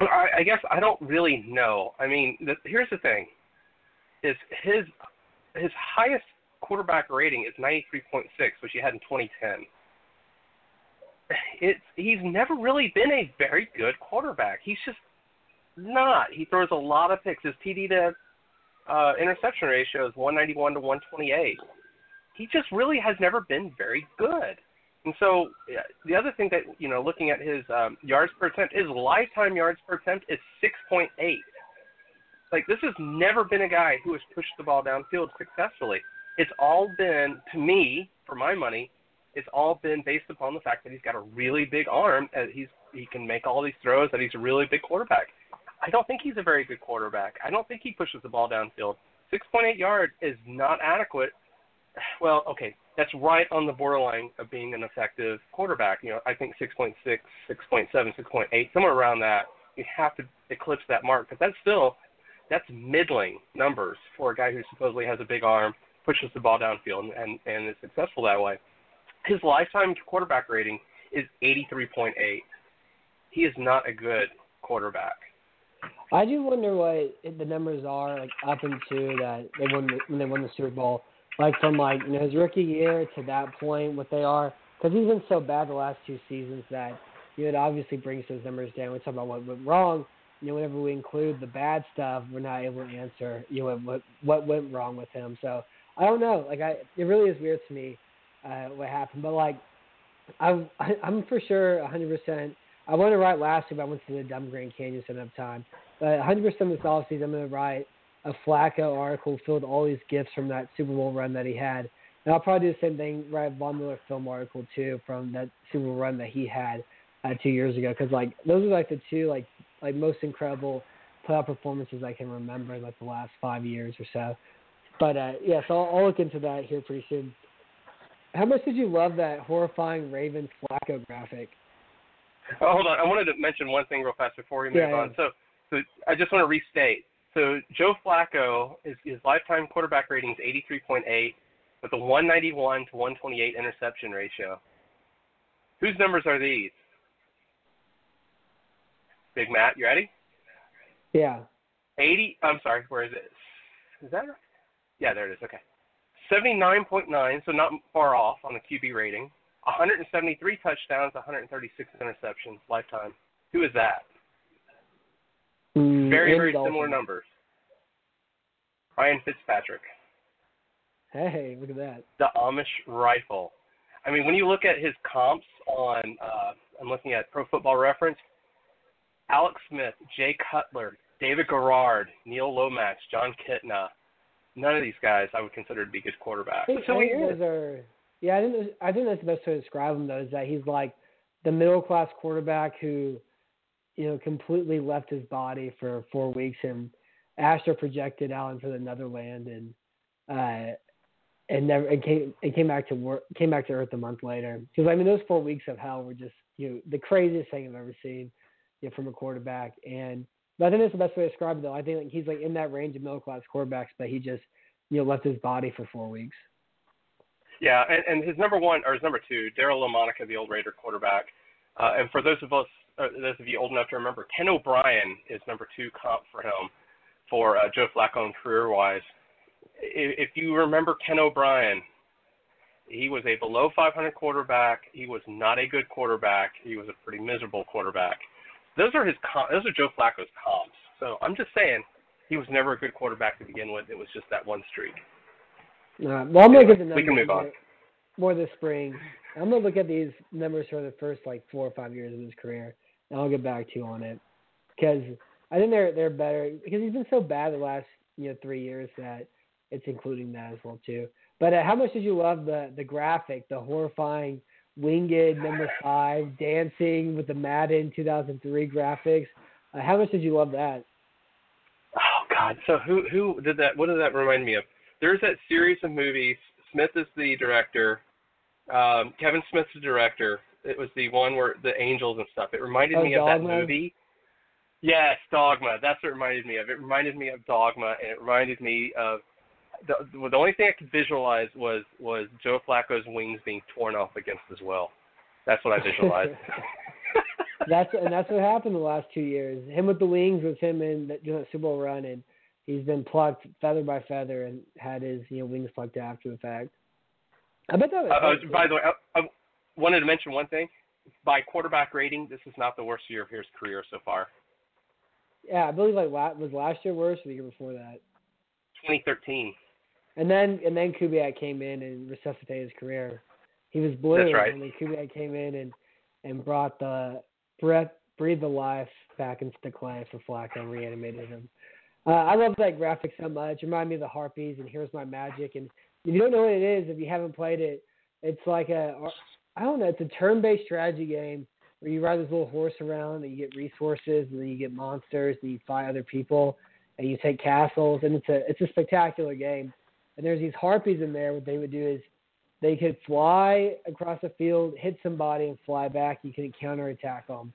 I, I guess I don't really know. I mean, the, here's the thing: is his his highest quarterback rating is 93.6, which he had in 2010. It's he's never really been a very good quarterback. He's just not. He throws a lot of picks. His TD to uh, interception ratio is 191 to 128. He just really has never been very good. And so the other thing that you know, looking at his um, yards per attempt, his lifetime yards per attempt is 6.8. Like this has never been a guy who has pushed the ball downfield successfully. It's all been, to me, for my money, it's all been based upon the fact that he's got a really big arm, and he's he can make all these throws, that he's a really big quarterback. I don't think he's a very good quarterback. I don't think he pushes the ball downfield. 6.8 yards is not adequate. Well, okay, that's right on the borderline of being an effective quarterback. You know, I think 6.6, 6.7, 6.8, somewhere around that. You have to eclipse that mark, but that's still that's middling numbers for a guy who supposedly has a big arm, pushes the ball downfield, and and is successful that way. His lifetime quarterback rating is 83.8. He is not a good quarterback. I do wonder what the numbers are like up into that they won the, when they won the Super Bowl. Like from like you know his rookie year to that point, what they are because he's been so bad the last two seasons that you know it obviously brings those numbers down. We talk about what went wrong. You know, whenever we include the bad stuff, we're not able to answer you know what what went wrong with him. So I don't know. Like I, it really is weird to me uh, what happened. But like I'm I'm for sure 100 percent I wanted to write last week, but I went to the dumb Grand Canyon, so I time. But 100% of this offseason, I'm going to write a Flacco article filled with all these gifts from that Super Bowl run that he had. And I'll probably do the same thing, write a Von Miller film article too from that Super Bowl run that he had uh, two years ago. Because like those are like the two like like most incredible playoff performances I can remember in like the last five years or so. But uh, yeah, so I'll, I'll look into that here pretty soon. How much did you love that horrifying Ravens Flacco graphic? Oh, hold on. I wanted to mention one thing real fast before we move Yeah, on. yeah. So, so I just want to restate. So Joe Flacco is his lifetime quarterback rating is 83.8 with a 191 to 128 interception ratio. Whose numbers are these? Big Matt, you ready? Yeah. 80. I'm sorry. Where is it? Is that right? Yeah, there it is. Okay. 79.9, so not far off on the QB rating. 173 touchdowns, 136 interceptions lifetime. Who is that? Mm, Very, very Dalton. similar numbers. Ryan Fitzpatrick, Hey, look at that. the Amish rifle. I mean, when you look at his comps on, uh, I'm looking at Pro Football Reference. Alex Smith, Jay Cutler, David Garrard, Neil Lomax, Jon Kitna. None of these guys I would consider to be good quarterbacks. I think, So I he think is. those are. Yeah, I think I think that's the best way to describe him though is that he's like the middle class quarterback who, you know, completely left his body for four weeks and astro projected out into the Netherland and uh and never and came and came back to work came back to Earth a month later. Because I mean those four weeks of hell were just you know the craziest thing I've ever seen, you know, from a quarterback. And I think that's the best way to describe it though. I think like he's like in that range of middle class quarterbacks, but he just you know left his body for four weeks. Yeah, and, and his number one or his number two, Daryle Lamonica, the old Raider quarterback. Uh, and for those of us, uh, those of you old enough to remember, Ken O'Brien is number two comp for him for uh, Joe Flacco and career-wise. If, if you remember Ken O'Brien, he was a below 500 quarterback. He was not a good quarterback. He was a pretty miserable quarterback. Those are his com- those are Joe Flacco's comps. So I'm just saying, he was never a good quarterback to begin with. It was just that one streak. Uh, well, I'm gonna get the we numbers can move on. more, more this spring. I'm gonna look at these numbers for the first like four or five years of his career, and I'll get back to you on it because I think they're they're better because he's been so bad the last you know three years that it's including that as well too. But uh, how much did you love the the graphic, the horrifying winged number five dancing with the Madden 2003 graphics? Uh, how much did you love that? Oh God! So who who did that? What did that remind me of? There's that series of movies. Smith is the director. Um, Kevin Smith's the director. It was the one where the angels and stuff. It reminded Oh, me of that movie. Yes, Dogma. That's what it reminded me of. It reminded me of Dogma, and it reminded me of the the only thing I could visualize was was Joe Flacco's wings being torn off against his will. That's what I visualized. that's and that's what happened the last two years. Him with the wings was him in that doing that Super Bowl run, and he's been plucked feather by feather and had his you know wings plucked after the fact. I bet that was. Uh, uh, by the way, I, I wanted to mention one thing. By quarterback rating, this is not the worst year of his career so far. yeah, I believe like was last year worse or the year before that. 2013. And then and then Kubiak came in and resuscitated his career. He was blue, That's right. and then Kubiak came in and and brought the breath, breathed the life back into the clay for Flacco and reanimated him. Uh, I love that graphic so much. It reminded me of the Harpies and Heroes of Might and Magic. And if you don't know what it is, if you haven't played it, it's like a I don't know, it's a turn-based strategy game where you ride this little horse around and you get resources and then you get monsters and you fight other people and you take castles and it's a it's a spectacular game. And there's these harpies in there. What they would do is they could fly across the field, hit somebody, and fly back. You can counterattack them,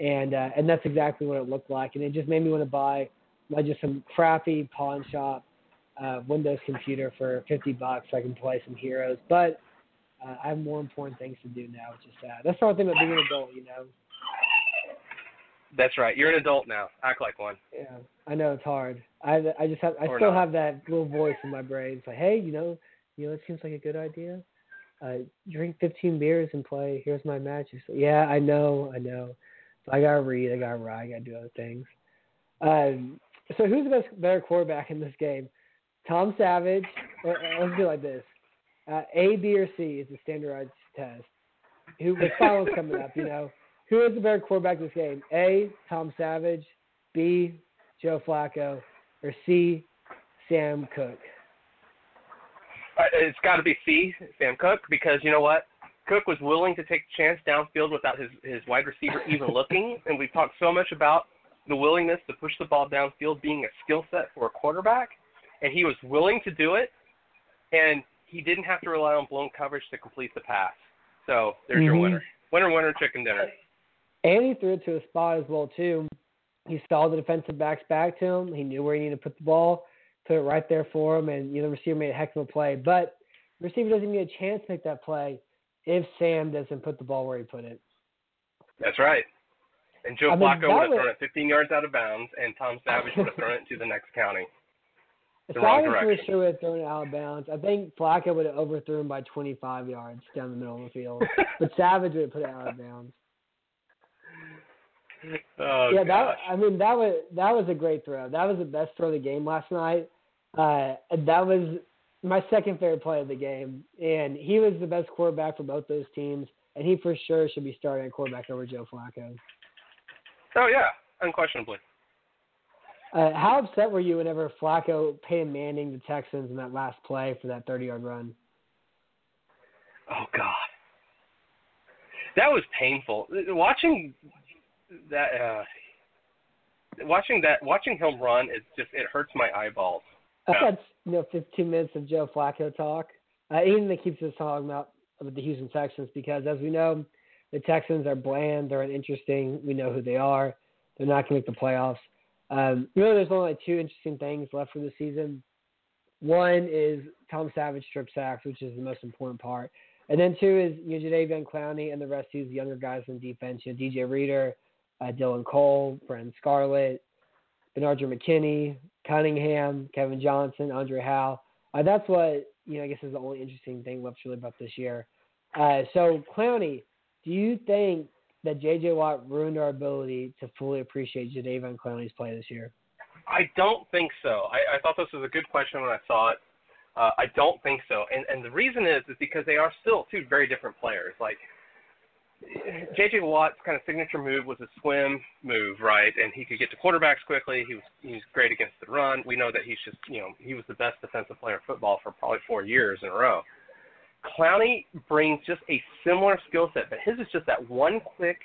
and uh, and that's exactly what it looked like. And it just made me want to buy like just some crappy pawn shop uh, Windows computer for 50 bucks. So I can play some heroes, but uh, I have more important things to do now, which is sad. That's the hard thing about being an adult, you know. That's right. You're an adult now. Act like one. Yeah, I know it's hard. I I just have I Or still not. have that little voice in my brain. It's like, hey, you know, you know, it seems like a good idea. Uh, drink 15 beers and play. Here's my match. Yeah, I know, I know. So I gotta read. I gotta write. I gotta do other things. Um, so who's the best better quarterback in this game? Tom Savage. Or, or let's do it like this: uh, A, B, or C is the standardized test. Who with finals coming up? You know, who is the better quarterback this game? A, Tom Savage. B, Joe Flacco, or C, Sam Koch. Uh, It's got to be C, Sam Koch, because you know what? Koch was willing to take the chance downfield without his his wide receiver even looking, and we've talked so much about the willingness to push the ball downfield being a skill set for a quarterback, and he was willing to do it, and he didn't have to rely on blown coverage to complete the pass. So there's your Mhm. winner. Winner, winner, chicken dinner. And he threw it to a spot as well too. He saw the defensive backs back to him. He knew where he needed to put the ball, put it right there for him, and you know the receiver made a heck of a play. But the receiver doesn't even get a chance to make that play if Sam doesn't put the ball where he put it. That's right. And Joe I mean, Flacco would have was- thrown it 15 yards out of bounds, and Tom Savage would have thrown it to the next county. The Savage for sure would have thrown it out of bounds. I think Flacco would have overthrown him by 25 yards down the middle of the field, but Savage would have put it out of bounds. oh, yeah, gosh. that I mean that was that was a great throw. That was the best throw of the game last night. Uh, and that was my second favorite play of the game, and he was the best quarterback for both those teams, and he for sure should be starting at quarterback over Joe Flacco. Oh yeah, unquestionably. Uh, how upset were you whenever Flacco Peyton Manning the Texans in that last play for that 30-yard run? Oh God, that was painful. Watching that, uh, watching that, watching him run, it just it hurts my eyeballs. I've had you know 15 minutes of Joe Flacco talk. Uh, even that keeps us talking about the Houston Texans because, as we know, the Texans are bland. They're uninteresting. We know who they are. They're not going to make the playoffs. Um, really, there's only like two interesting things left for the season. One is Tom Savage strip sacks, which is the most important part, and then two is you know Jadeveon Clowney and the rest of these younger guys on defense. You know DJ Reader, uh, Dylan Cole, Brennan Scarlett, Benardrick McKinney, Cunningham, Kevin Johnson, Andre Howe. Uh, that's what you know. I guess is the only interesting thing left really about this year. Uh, so Clowney, do you think that J.J. Watt ruined our ability to fully appreciate Jadeveon Clowney's play this year? I don't think so. I, I thought this was a good question when I saw it. Uh, I don't think so, and and the reason is is because they are still two very different players. Like J.J. Watt's kind of signature move was a swim move, right? And he could get to quarterbacks quickly. He was he was great against the run. We know that he's just you know he was the best defensive player in football for probably four years in a row. Clowney brings just a similar skill set, but his is just that one quick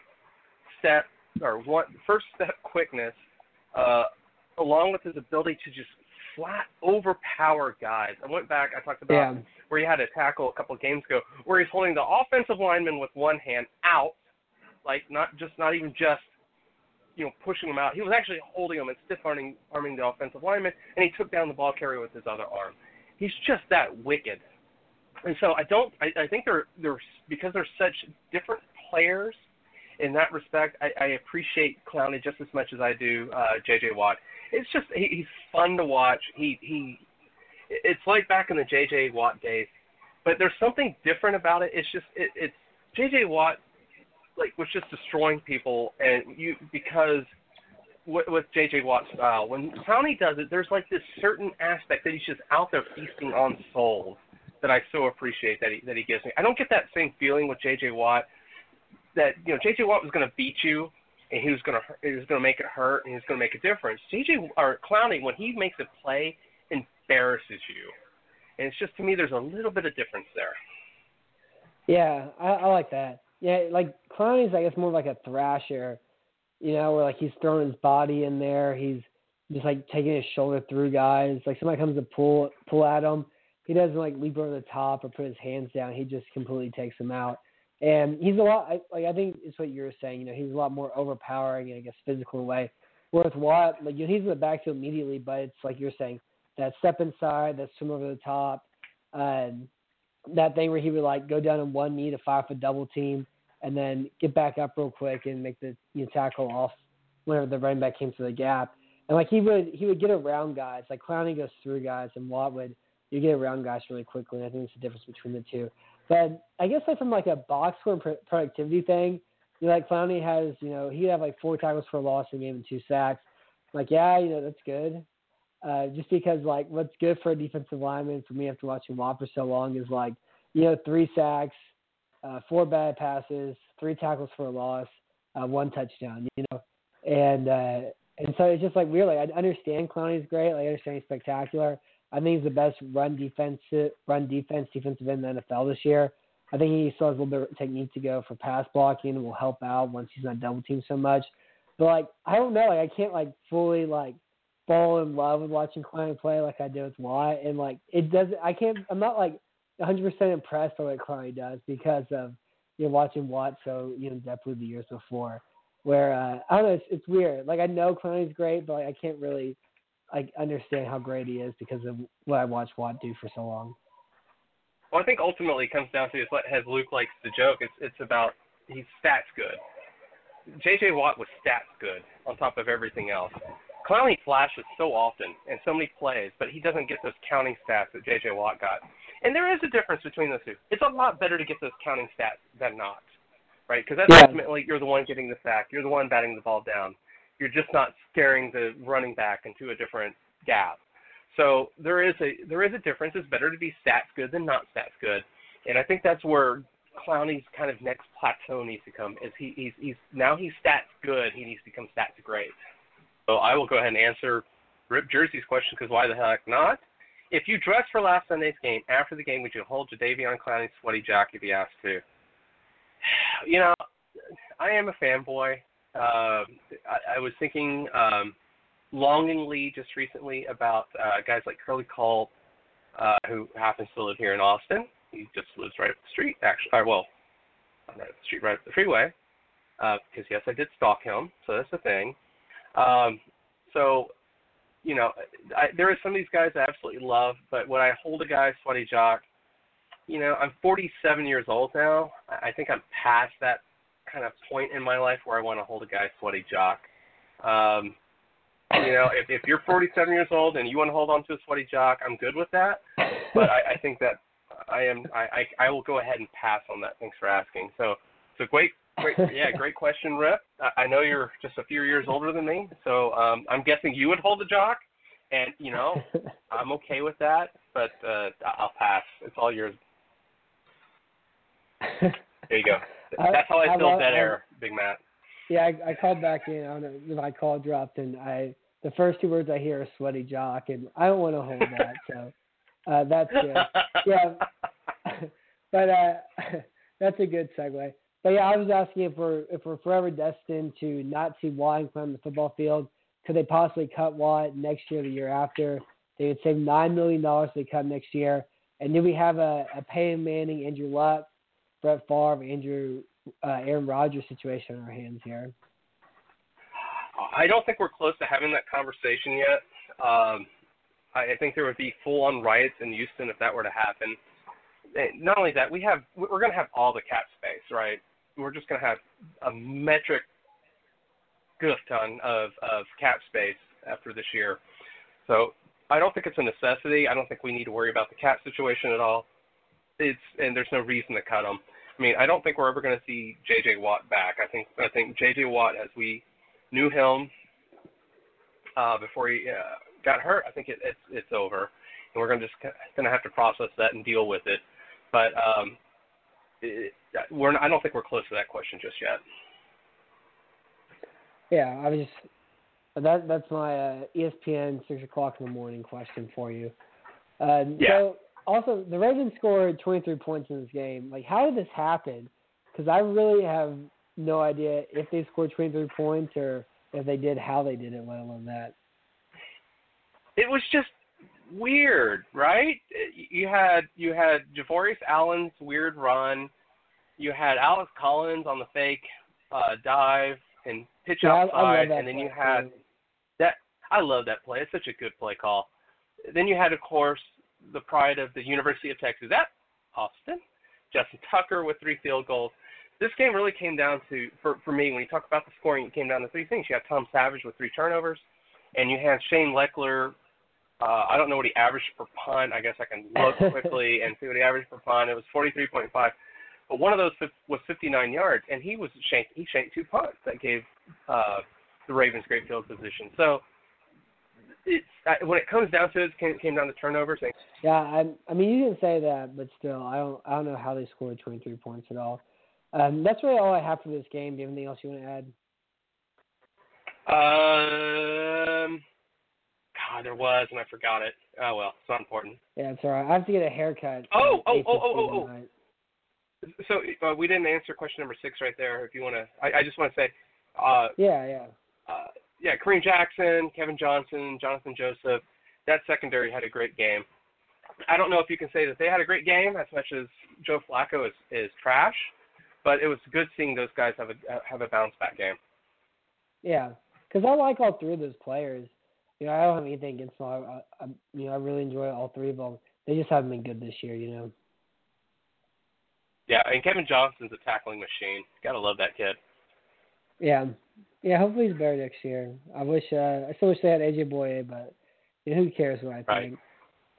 step or one first step quickness, uh, along with his ability to just flat overpower guys. I went back. I talked about Yeah. where he had a tackle a couple of games ago, where he's holding the offensive lineman with one hand out, like not just not even just you know pushing him out. He was actually holding him and stiff arming arming the offensive lineman, and he took down the ball carrier with his other arm. He's just that wicked. And so I don't. I, I think they're they're because they're such different players in that respect. I, I appreciate Clowney just as much as I do uh, J.J. Watt. It's just he, he's fun to watch. He he. It's like back in the J.J. Watt days, but there's something different about it. It's just it, it's J.J. Watt like was just destroying people, and you because with, with J.J. Watt's style, when Clowney does it, there's like this certain aspect that he's just out there feasting on souls that I so appreciate that he that he gives me. I don't get that same feeling with J.J. Watt that you know J.J. Watt was going to beat you and he was going to he was going to make it hurt and he was going to make a difference. J.J. or Clowney when he makes a play embarrasses you, and it's just to me there's a little bit of difference there. Yeah, I, I like that. Yeah, like Clowney's, I guess, more like a thrasher, you know, where like he's throwing his body in there. He's just like taking his shoulder through guys. Like somebody comes to pull pull at him, he doesn't like leap over the top or put his hands down. He just completely takes them out. And he's a lot I, like I think it's what you were saying. You know, he's a lot more overpowering and I guess physical in way. Whereas Watt, like you know, he's in the backfield immediately, but it's like you're saying that step inside, that swim over the top, um, that thing where he would like go down on one knee to fire for double team and then get back up real quick and make the you know, tackle off whenever the running back came to the gap. And like he would he would get around guys. Like Clowney goes through guys and Watt would you get around guys really quickly. I think it's the difference between the two. But I guess like from like a box score and productivity thing, you know, like Clowney has, you know, he'd have like four tackles for a loss in a game and two sacks. Like, yeah, you know, that's good. Uh, just because like what's good for a defensive lineman for me after watching Watt for so long is like, you know, three sacks, uh, four bad passes, three tackles for a loss, uh, one touchdown, you know, and uh, and so it's just like weird. Like I understand Clowney's great. Like I understand he's spectacular. I think he's the best run defense run defense defensive end in the NFL this year. I think he still has a little bit of technique to go for pass blocking and will help out once he's not double teamed so much. But like I don't know, like I can't like fully like fall in love with watching Clowney play like I did with Watt, and like it doesn't. I can't. I'm not like 100 percent impressed by what Clowney does because of you know watching Watt so you know depthly the years before. Where uh, I don't know, it's, it's weird. Like I know Clowney's great, but like, I can't really like understand how great he is because of what I watched Watt do for so long. Well, I think ultimately it comes down to is what has Luke likes to joke. It's it's about he's stats good. J.J. Watt was stats good on top of everything else. Clowney flashes so often and so many plays, but he doesn't get those counting stats that J.J. Watt got. And there is a difference between those two. It's a lot better to get those counting stats than not, right? Because that's yeah. ultimately you're the one getting the sack, you're the one batting the ball down. You're just not scaring the running back into a different gap. So there is a there is a difference. It's better to be stats good than not stats good, and I think that's where Clowney's kind of next plateau needs to come. Is he he's he's now he's stats good. He needs to become stats great. So I will go ahead and answer Rip Jersey's question because why the heck not? If you dress for last Sunday's game, after the game, would you hold Jadeveon Clowney's sweaty jock if asked to? You know, I am a fanboy. Uh, I, I was thinking um, longingly just recently about uh, guys like Curly Culp, uh, who happens to live here in Austin. He just lives right up the street, actually. Or, well, not right up the street, right up the freeway. Uh, because yes, I did stalk him, so that's the thing. Um, so, you know, I, there are some of these guys I absolutely love, but when I hold a guy sweaty jock, you know, I'm 47 years old now. I think I'm past that kind of point in my life where I want to hold a guy sweaty jock. Um, you know, if, if you're 47 years old and you want to hold on to a sweaty jock, I'm good with that. But I, I think that I am. I, I I will go ahead and pass on that. Thanks for asking. So, so great, great, yeah, great question, Rip. I, I know you're just a few years older than me, so um, I'm guessing you would hold the jock, and you know, I'm okay with that. But uh, I'll pass. It's all yours. There you go. That's how I, I fill dead air, Big Matt. Yeah, I, I called back in. I don't know if my call dropped, and I the first two words I hear are "sweaty jock," and I don't want to hold that. So uh, that's good. Yeah, but uh, that's a good segue. But yeah, I was asking if we're if we're forever destined to not see Watt on the football field. Could they possibly cut Watt next year, the year after? They would save nine million dollars they cut next year. And do we have a, a Peyton Manning, Andrew Luck, Brett Favre, Andrew uh, Aaron Rodgers situation on our hands here? I don't think we're close to having that conversation yet. Um, I think there would be full-on riots in Houston if that were to happen. Not only that, we have we're going to have all the cap space, right? We're just going to have a metric goof ton of of cap space after this year. So I don't think it's a necessity. I don't think we need to worry about the cap situation at all. It's and there's no reason to cut them. I mean, I don't think we're ever going to see J.J. Watt back. I think I think J.J. Watt, as we knew him uh, before he uh, got hurt, I think it, it's it's over, and we're going to just going to have to process that and deal with it. But um, it, we're I don't think we're close to that question just yet. Yeah, I was just that that's my uh, ESPN six o'clock in the morning question for you. Uh, yeah. So also, the Ravens scored 23 points in this game. Like, how did this happen? Because I really have no idea if they scored 23 points or if they did, how they did it, let alone that. It was just weird, right? You had you had Javorius Allen's weird run. You had Alex Collins on the fake uh, dive and pitch yeah, outside, and then you had that. I love that play. It's such a good play call. Then you had, of course, the pride of the University of Texas at Austin, Justin Tucker with three field goals. this game really came down to for for me when you talk about the scoring, it came down to three things. You have Tom Savage with three turnovers, and you had Shane Lechler. Uh, I don't know what he averaged per punt. I guess I can look quickly and see what he averaged per punt. It was 43.5, but one of those was 59 yards, and he was shanked. He shanked two punts that gave uh, the Ravens great field position. So it's when it comes down to it, it came, down to turnovers. And, Yeah, I, I mean you can say that, but still, I don't, I don't know how they scored 23 points at all. Um, that's really all I have for this game. Do you have anything else you want to add? um, God, there was, and I forgot it. Oh well, it's not important. Yeah, it's all right. I have to get a haircut. Oh, at oh, oh, oh, oh, oh. So uh, we didn't answer question number six right there. If you want to, I, I just want to say, uh, Yeah, yeah. uh, yeah, Kareem Jackson, Kevin Johnson, Jonathan Joseph, that secondary had a great game. I don't know if you can say that they had a great game as much as Joe Flacco is, is trash, but it was good seeing those guys have a have a bounce back game. Yeah, because I like all three of those players. You know, I don't have anything against them. I, I, I, you know, I really enjoy all three of them. They just haven't been good this year. You know. Yeah, and Kevin Johnson's a tackling machine. Gotta love that kid. Yeah, yeah. Hopefully he's better next year. I wish. Uh, I still wish they had AJ Bouye, but you know, who cares what I Right. think.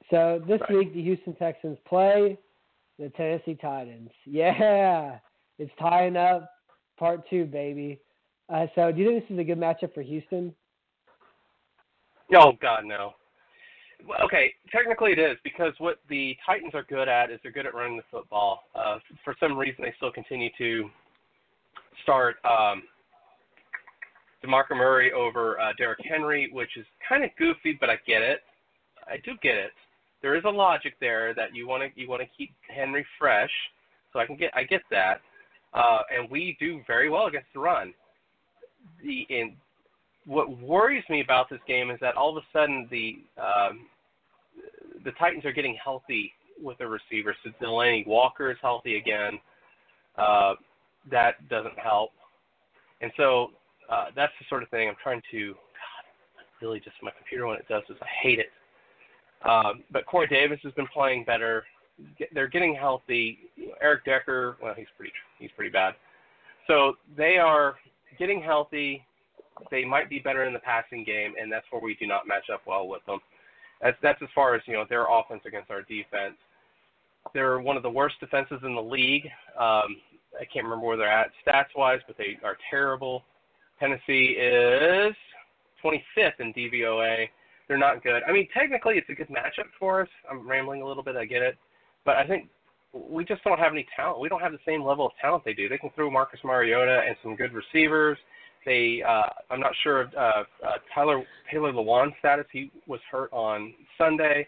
So this Right. week the Houston Texans play the Tennessee Titans. Yeah, it's tying up. Part two, baby. Uh, so do you think this is a good matchup for Houston? Oh God, no. Well, Okay, technically it is because what the Titans are good at is they're good at running the football. Uh, for some reason, they still continue to start um, DeMarco Murray over uh, Derrick Henry, which is kind of goofy, but I get it. I do get it. There is a logic there that you want to you want to keep Henry fresh, so I can get I get that. Uh, and we do very well against the run. The in what worries me about this game is that all of a sudden the um, the Titans are getting healthy with their receivers. So Delanie Walker is healthy again. Uh, that doesn't help, and so uh, that's the sort of thing I'm trying to. God, really, just my computer when it does this, I hate it. Um, but Corey Davis has been playing better. They're getting healthy. Eric Decker, well, he's pretty he's pretty bad. So they are getting healthy they might be better in the passing game, and that's where we do not match up well with them. That's that's as far as you know their offense against our defense. They're one of the worst defenses in the league. Um, I can't remember where they're at stats wise, but they are terrible. Tennessee is 25th in DVOA. They're not good. I mean, technically, it's a good matchup for us. I'm rambling a little bit. I get it, but I think we just don't have any talent. We don't have the same level of talent they do. They can throw Marcus Mariota and some good receivers. They, uh, I'm not sure of uh, uh, Tyler Taylor Lewan's status. He was hurt on Sunday,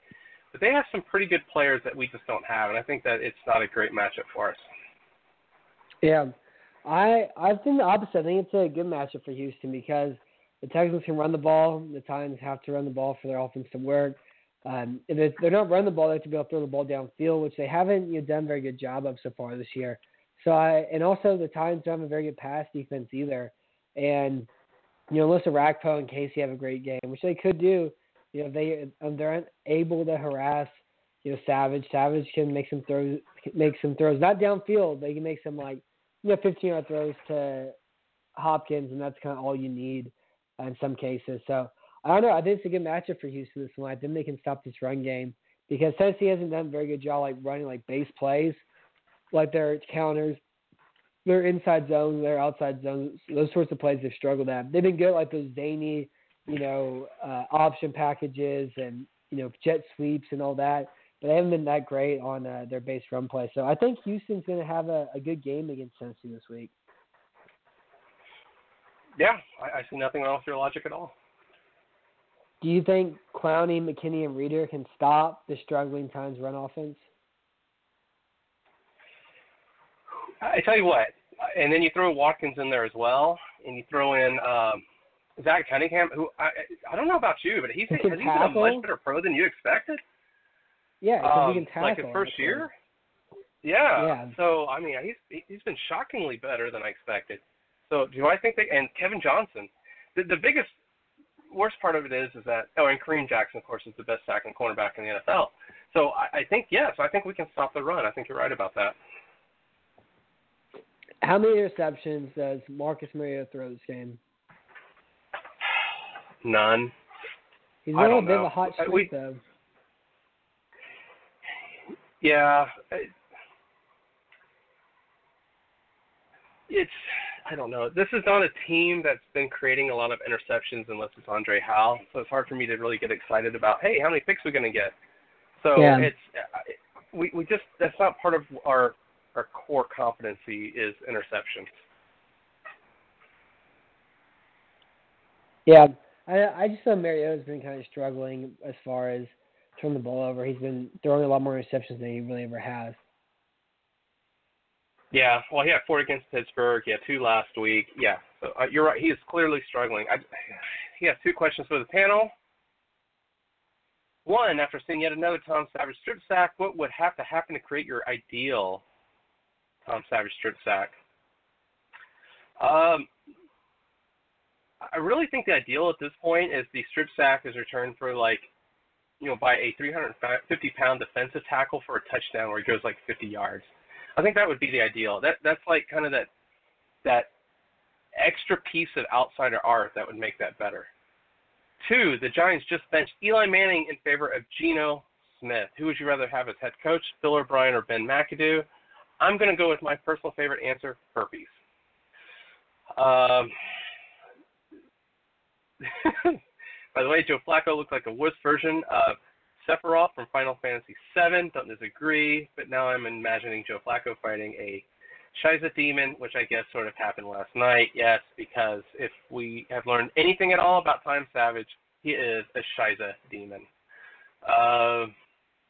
but they have some pretty good players that we just don't have, and I think that it's not a great matchup for us. Yeah, I I think the opposite. I think it's a good matchup for Houston because the Texans can run the ball. The Titans have to run the ball for their offense to work. Um, if they're- not running the ball, they have to be able to throw the ball downfield, which they haven't you know, done a very good job of so far this year. So I and also the Titans don't have a very good pass defense either. And you know, unless Rakpo and Casey have a great game, which they could do, you know, they um, they're unable to harass you know Savage. Savage can make some throws, make some throws, not downfield. They can make some like you know 15 yard throws to Hopkins, and that's kind of all you need in some cases. So I don't know. I think it's a good matchup for Houston this one. I think they can stop this run game because Tennessee hasn't done a very good job like running like base plays, like their counters, their inside zones, their outside zones, those sorts of plays they've struggled at. They've been good like those zany, you know, uh, option packages and you know jet sweeps and all that. But they haven't been that great on uh, their base run play. So I think Houston's going to have a, a good game against Tennessee this week. Yeah, I, I see nothing wrong with your logic at all. Do you think Clowney, McKinney, and Reader can stop the struggling Titans run offense? I tell you what, and then you throw Watkins in there as well, and you throw in um, Zach Cunningham, who I I don't know about you, but he's He has he been a much better pro than you expected. Yeah, Um, he can tackle. like his first year. Yeah. Yeah. So I mean, he's he's been shockingly better than I expected. So do I think they and Kevin Johnson, the the biggest worst part of it is is that oh and Kareem Jackson of course is the best tackling cornerback in the NFL. So I, I think yes, I think we can stop the run. I think you're right about that. How many interceptions does Marcus Mariota throw this game? None. He's a don't bit of a hot Uh, streak we- though. Yeah. It's I don't know. This is not a team that's been creating a lot of interceptions unless it's Andre Howe. So it's hard for me to really get excited about, hey, how many picks are we going to get? So Yeah. it's we we just that's not part of our our core competency is interceptions. Yeah, I I just know Mariota's been kind of struggling as far as turning the ball over. He's been throwing a lot more interceptions than he really ever has. Yeah, well, he had four against Pittsburgh. He had two last week. Yeah, so uh, you're right. He is clearly struggling. I, he has two questions for the panel. One, after seeing yet another Tom Savage strip sack, what would have to happen to create your ideal Tom Savage strip sack? Um, I really think the ideal at this point is the strip sack is returned for like, you know, by a 350 pound defensive tackle for a touchdown where he goes like 50 yards. I think that would be the ideal. That that's like kind of that that extra piece of outsider art that would make that better. Two, the Giants just benched Eli Manning in favor of Geno Smith. Who would you rather have as head coach, Bill O'Brien or Ben McAdoo? I'm going to go with my personal favorite answer, herpes. Um, by the way, Joe Flacco looked like a wuss version of Sephiroth from Final Fantasy VII. Don't disagree, but now I'm imagining Joe Flacco fighting a Shiza demon, which I guess sort of happened last night. Yes, because if we have learned anything at all about Time Savage, he is a Shiza demon. Uh,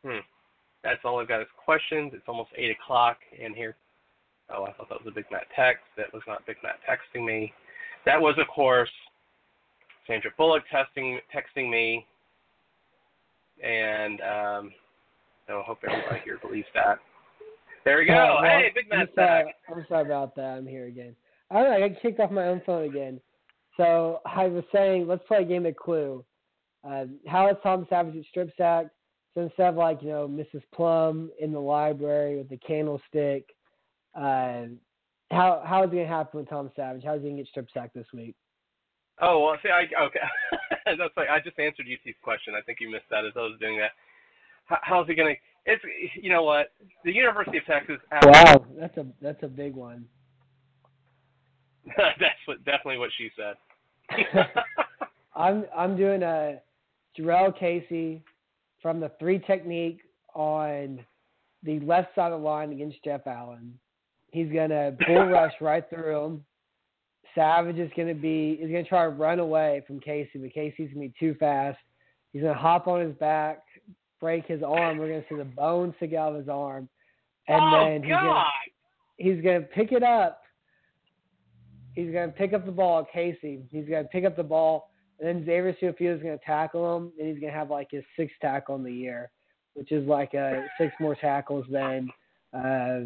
hmm. That's all I've got is questions. It's almost 8 o'clock, in here. Oh, I thought that was a Big Matt text. That was not Big Matt texting me. That was, of course, Sandra Bullock testing, texting me and um, I hope everybody here believes that. There we go. Uh, well, hey, Big I'm sorry, back. I'm sorry about that. I'm here again. I don't know. I got kicked off my own phone again. So I was saying, let's play a game of Clue. Uh, how is Tom Savage at strip sack? So instead of like you know Mrs. Plum in the library with the candlestick, uh, how how is it gonna happen with Tom Savage? How is he gonna get strip sacked this week? Oh well, see, I okay. That's like I just answered UC's question. I think you missed that as I was doing that. How, how's he gonna? It's you know what the University of Texas. Wow, that's a that's a big one. that's what definitely what she said. I'm I'm doing a Jurrell Casey from the three technique on the left side of the line against Jeff Allen. He's gonna bull rush right through him. Savage is gonna be is gonna try to run away from Casey, but Casey's gonna be too fast. He's gonna hop on his back, break his arm. We're gonna see the bones stick out of his arm, and oh then he's gonna he's gonna pick it up. He's gonna pick up the ball, Casey. He's gonna pick up the ball, and then Xavier Su'a-Filo is gonna tackle him, and he's gonna have like his sixth tackle in the year, which is like uh, six more tackles than. Uh,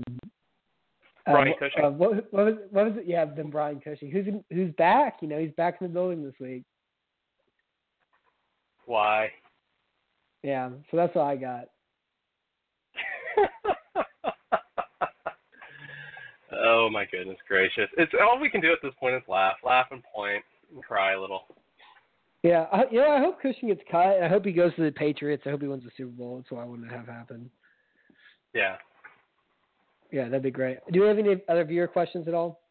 Brian Cushing? Uh, what, what was what was it? Yeah, than Brian Cushing, who's in, who's back. You know, he's back in the building this week. Why? Yeah, so that's what I got. oh my goodness gracious! It's all we can do at this point is laugh, laugh and point, and cry a little. Yeah, I, yeah. I hope Cushing gets cut. I hope he goes to the Patriots. I hope he wins the Super Bowl. That's what I want to have happen. Yeah. Yeah, that'd be great. Do you have any other viewer questions at all?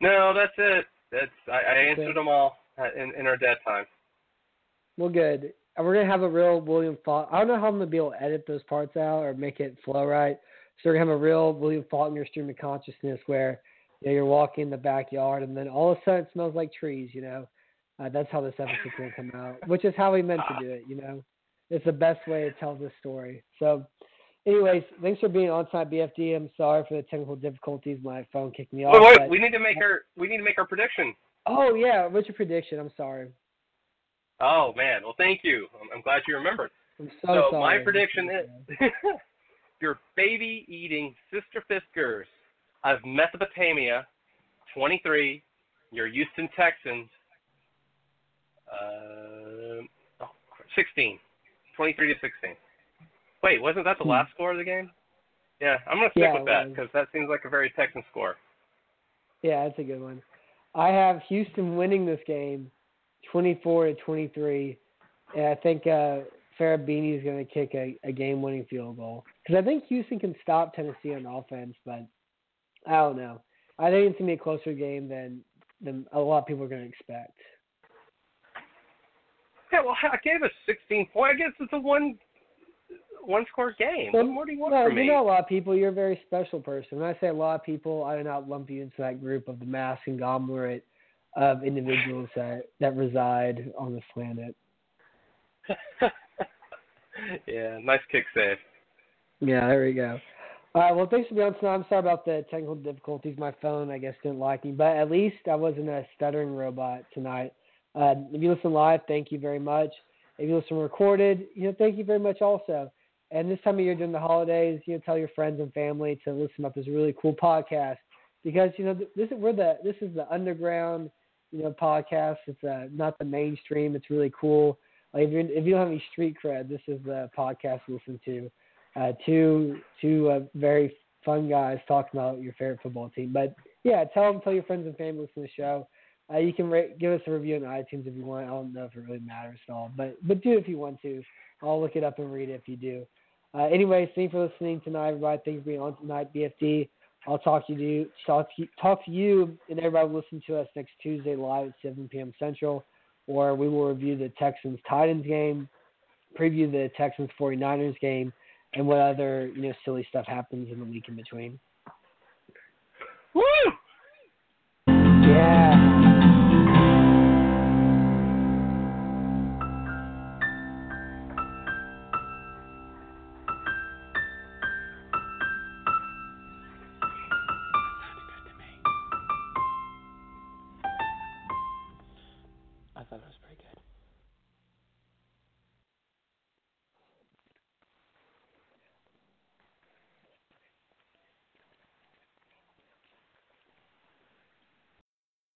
No, that's it. That's I, I That's answered it. them all in in our dead time. Well, good. And we're gonna have a real William Faulkner. I don't know how I'm gonna be able to edit those parts out or make it flow right. So we're gonna have a real William Faulkner stream of consciousness where you know, you're walking in the backyard and then all of a sudden it smells like trees. You know, uh, that's how this episode's gonna come out, which is how we meant to do it. You know, it's the best way to tell this story. So, anyways, thanks for being on time, BFD. I'm sorry for the technical difficulties. My phone kicked me off. Wait, wait, but- we need to make our we need to make our prediction. Oh yeah, what's your prediction? I'm sorry. Oh man, well thank you. I'm, I'm glad you remembered. I'm so, So, my prediction is your baby eating sister Fiskers of Mesopotamia, 23, your Houston Texans, uh, oh, 16, 23 to 16. Wait, wasn't that the Hmm. last score of the game? Yeah, I'm gonna stick Yeah, with that because that seems like a very Texan score. Yeah, that's a good one. I have Houston winning this game, 24 to 23, and I think uh, Fairbairn is going to kick a, a game-winning field goal because I think Houston can stop Tennessee on offense, but I don't know. I think it's going to be a closer game than than a lot of people are going to expect. Yeah, well, I gave us 16 points. I guess it's a one one score game. Well, what more do you want no, from me? you know a lot of people. You're a very special person. When I say a lot of people, I do not lump you into that group of the mass conglomerate of individuals that that reside on this planet. yeah, nice kick save. Yeah, there we go. All right, well, thanks for being on tonight. I'm sorry about the technical difficulties. My phone, I guess, didn't like me, but at least I wasn't a stuttering robot tonight. Uh, if you listen live, thank you very much. If you listen recorded, you know, thank you very much also. And this time of year during the holidays, you know, tell your friends and family to listen up this really cool podcast because you know this is we're the this is the underground, you know, podcast. It's uh, not the mainstream. It's really cool. Like if you if you don't have any street cred, this is the podcast to listen to uh, two two uh, very fun guys talking about your favorite football team. But yeah, tell them, tell your friends and family listen to the show. Uh, you can rate, give us a review on iTunes if you want. I don't know if it really matters at all, but but do if you want to. I'll look it up and read it if you do. Uh, anyway, thank you for listening tonight, everybody. Thanks for being on tonight, BFD. I'll talk to you talk to talk to you and everybody will listen to us next Tuesday live at 7 p.m. Central, or we will review the Texans Titans game, preview the Texans 49ers game, and what other you know silly stuff happens in the week in between. Woo!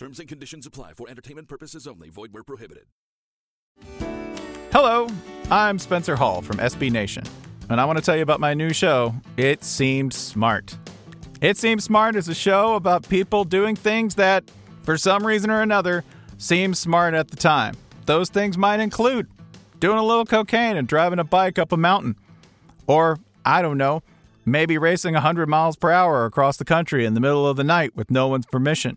Terms and conditions apply for entertainment purposes only. Void where prohibited. Hello, I'm Spencer Hall from SB Nation, and I want to tell you about my new show, It Seemed Smart. It Seemed Smart is a show about people doing things that, for some reason or another, seem smart at the time. Those things might include doing a little cocaine and driving a bike up a mountain. Or, I don't know, maybe racing 100 miles per hour across the country in the middle of the night with no one's permission.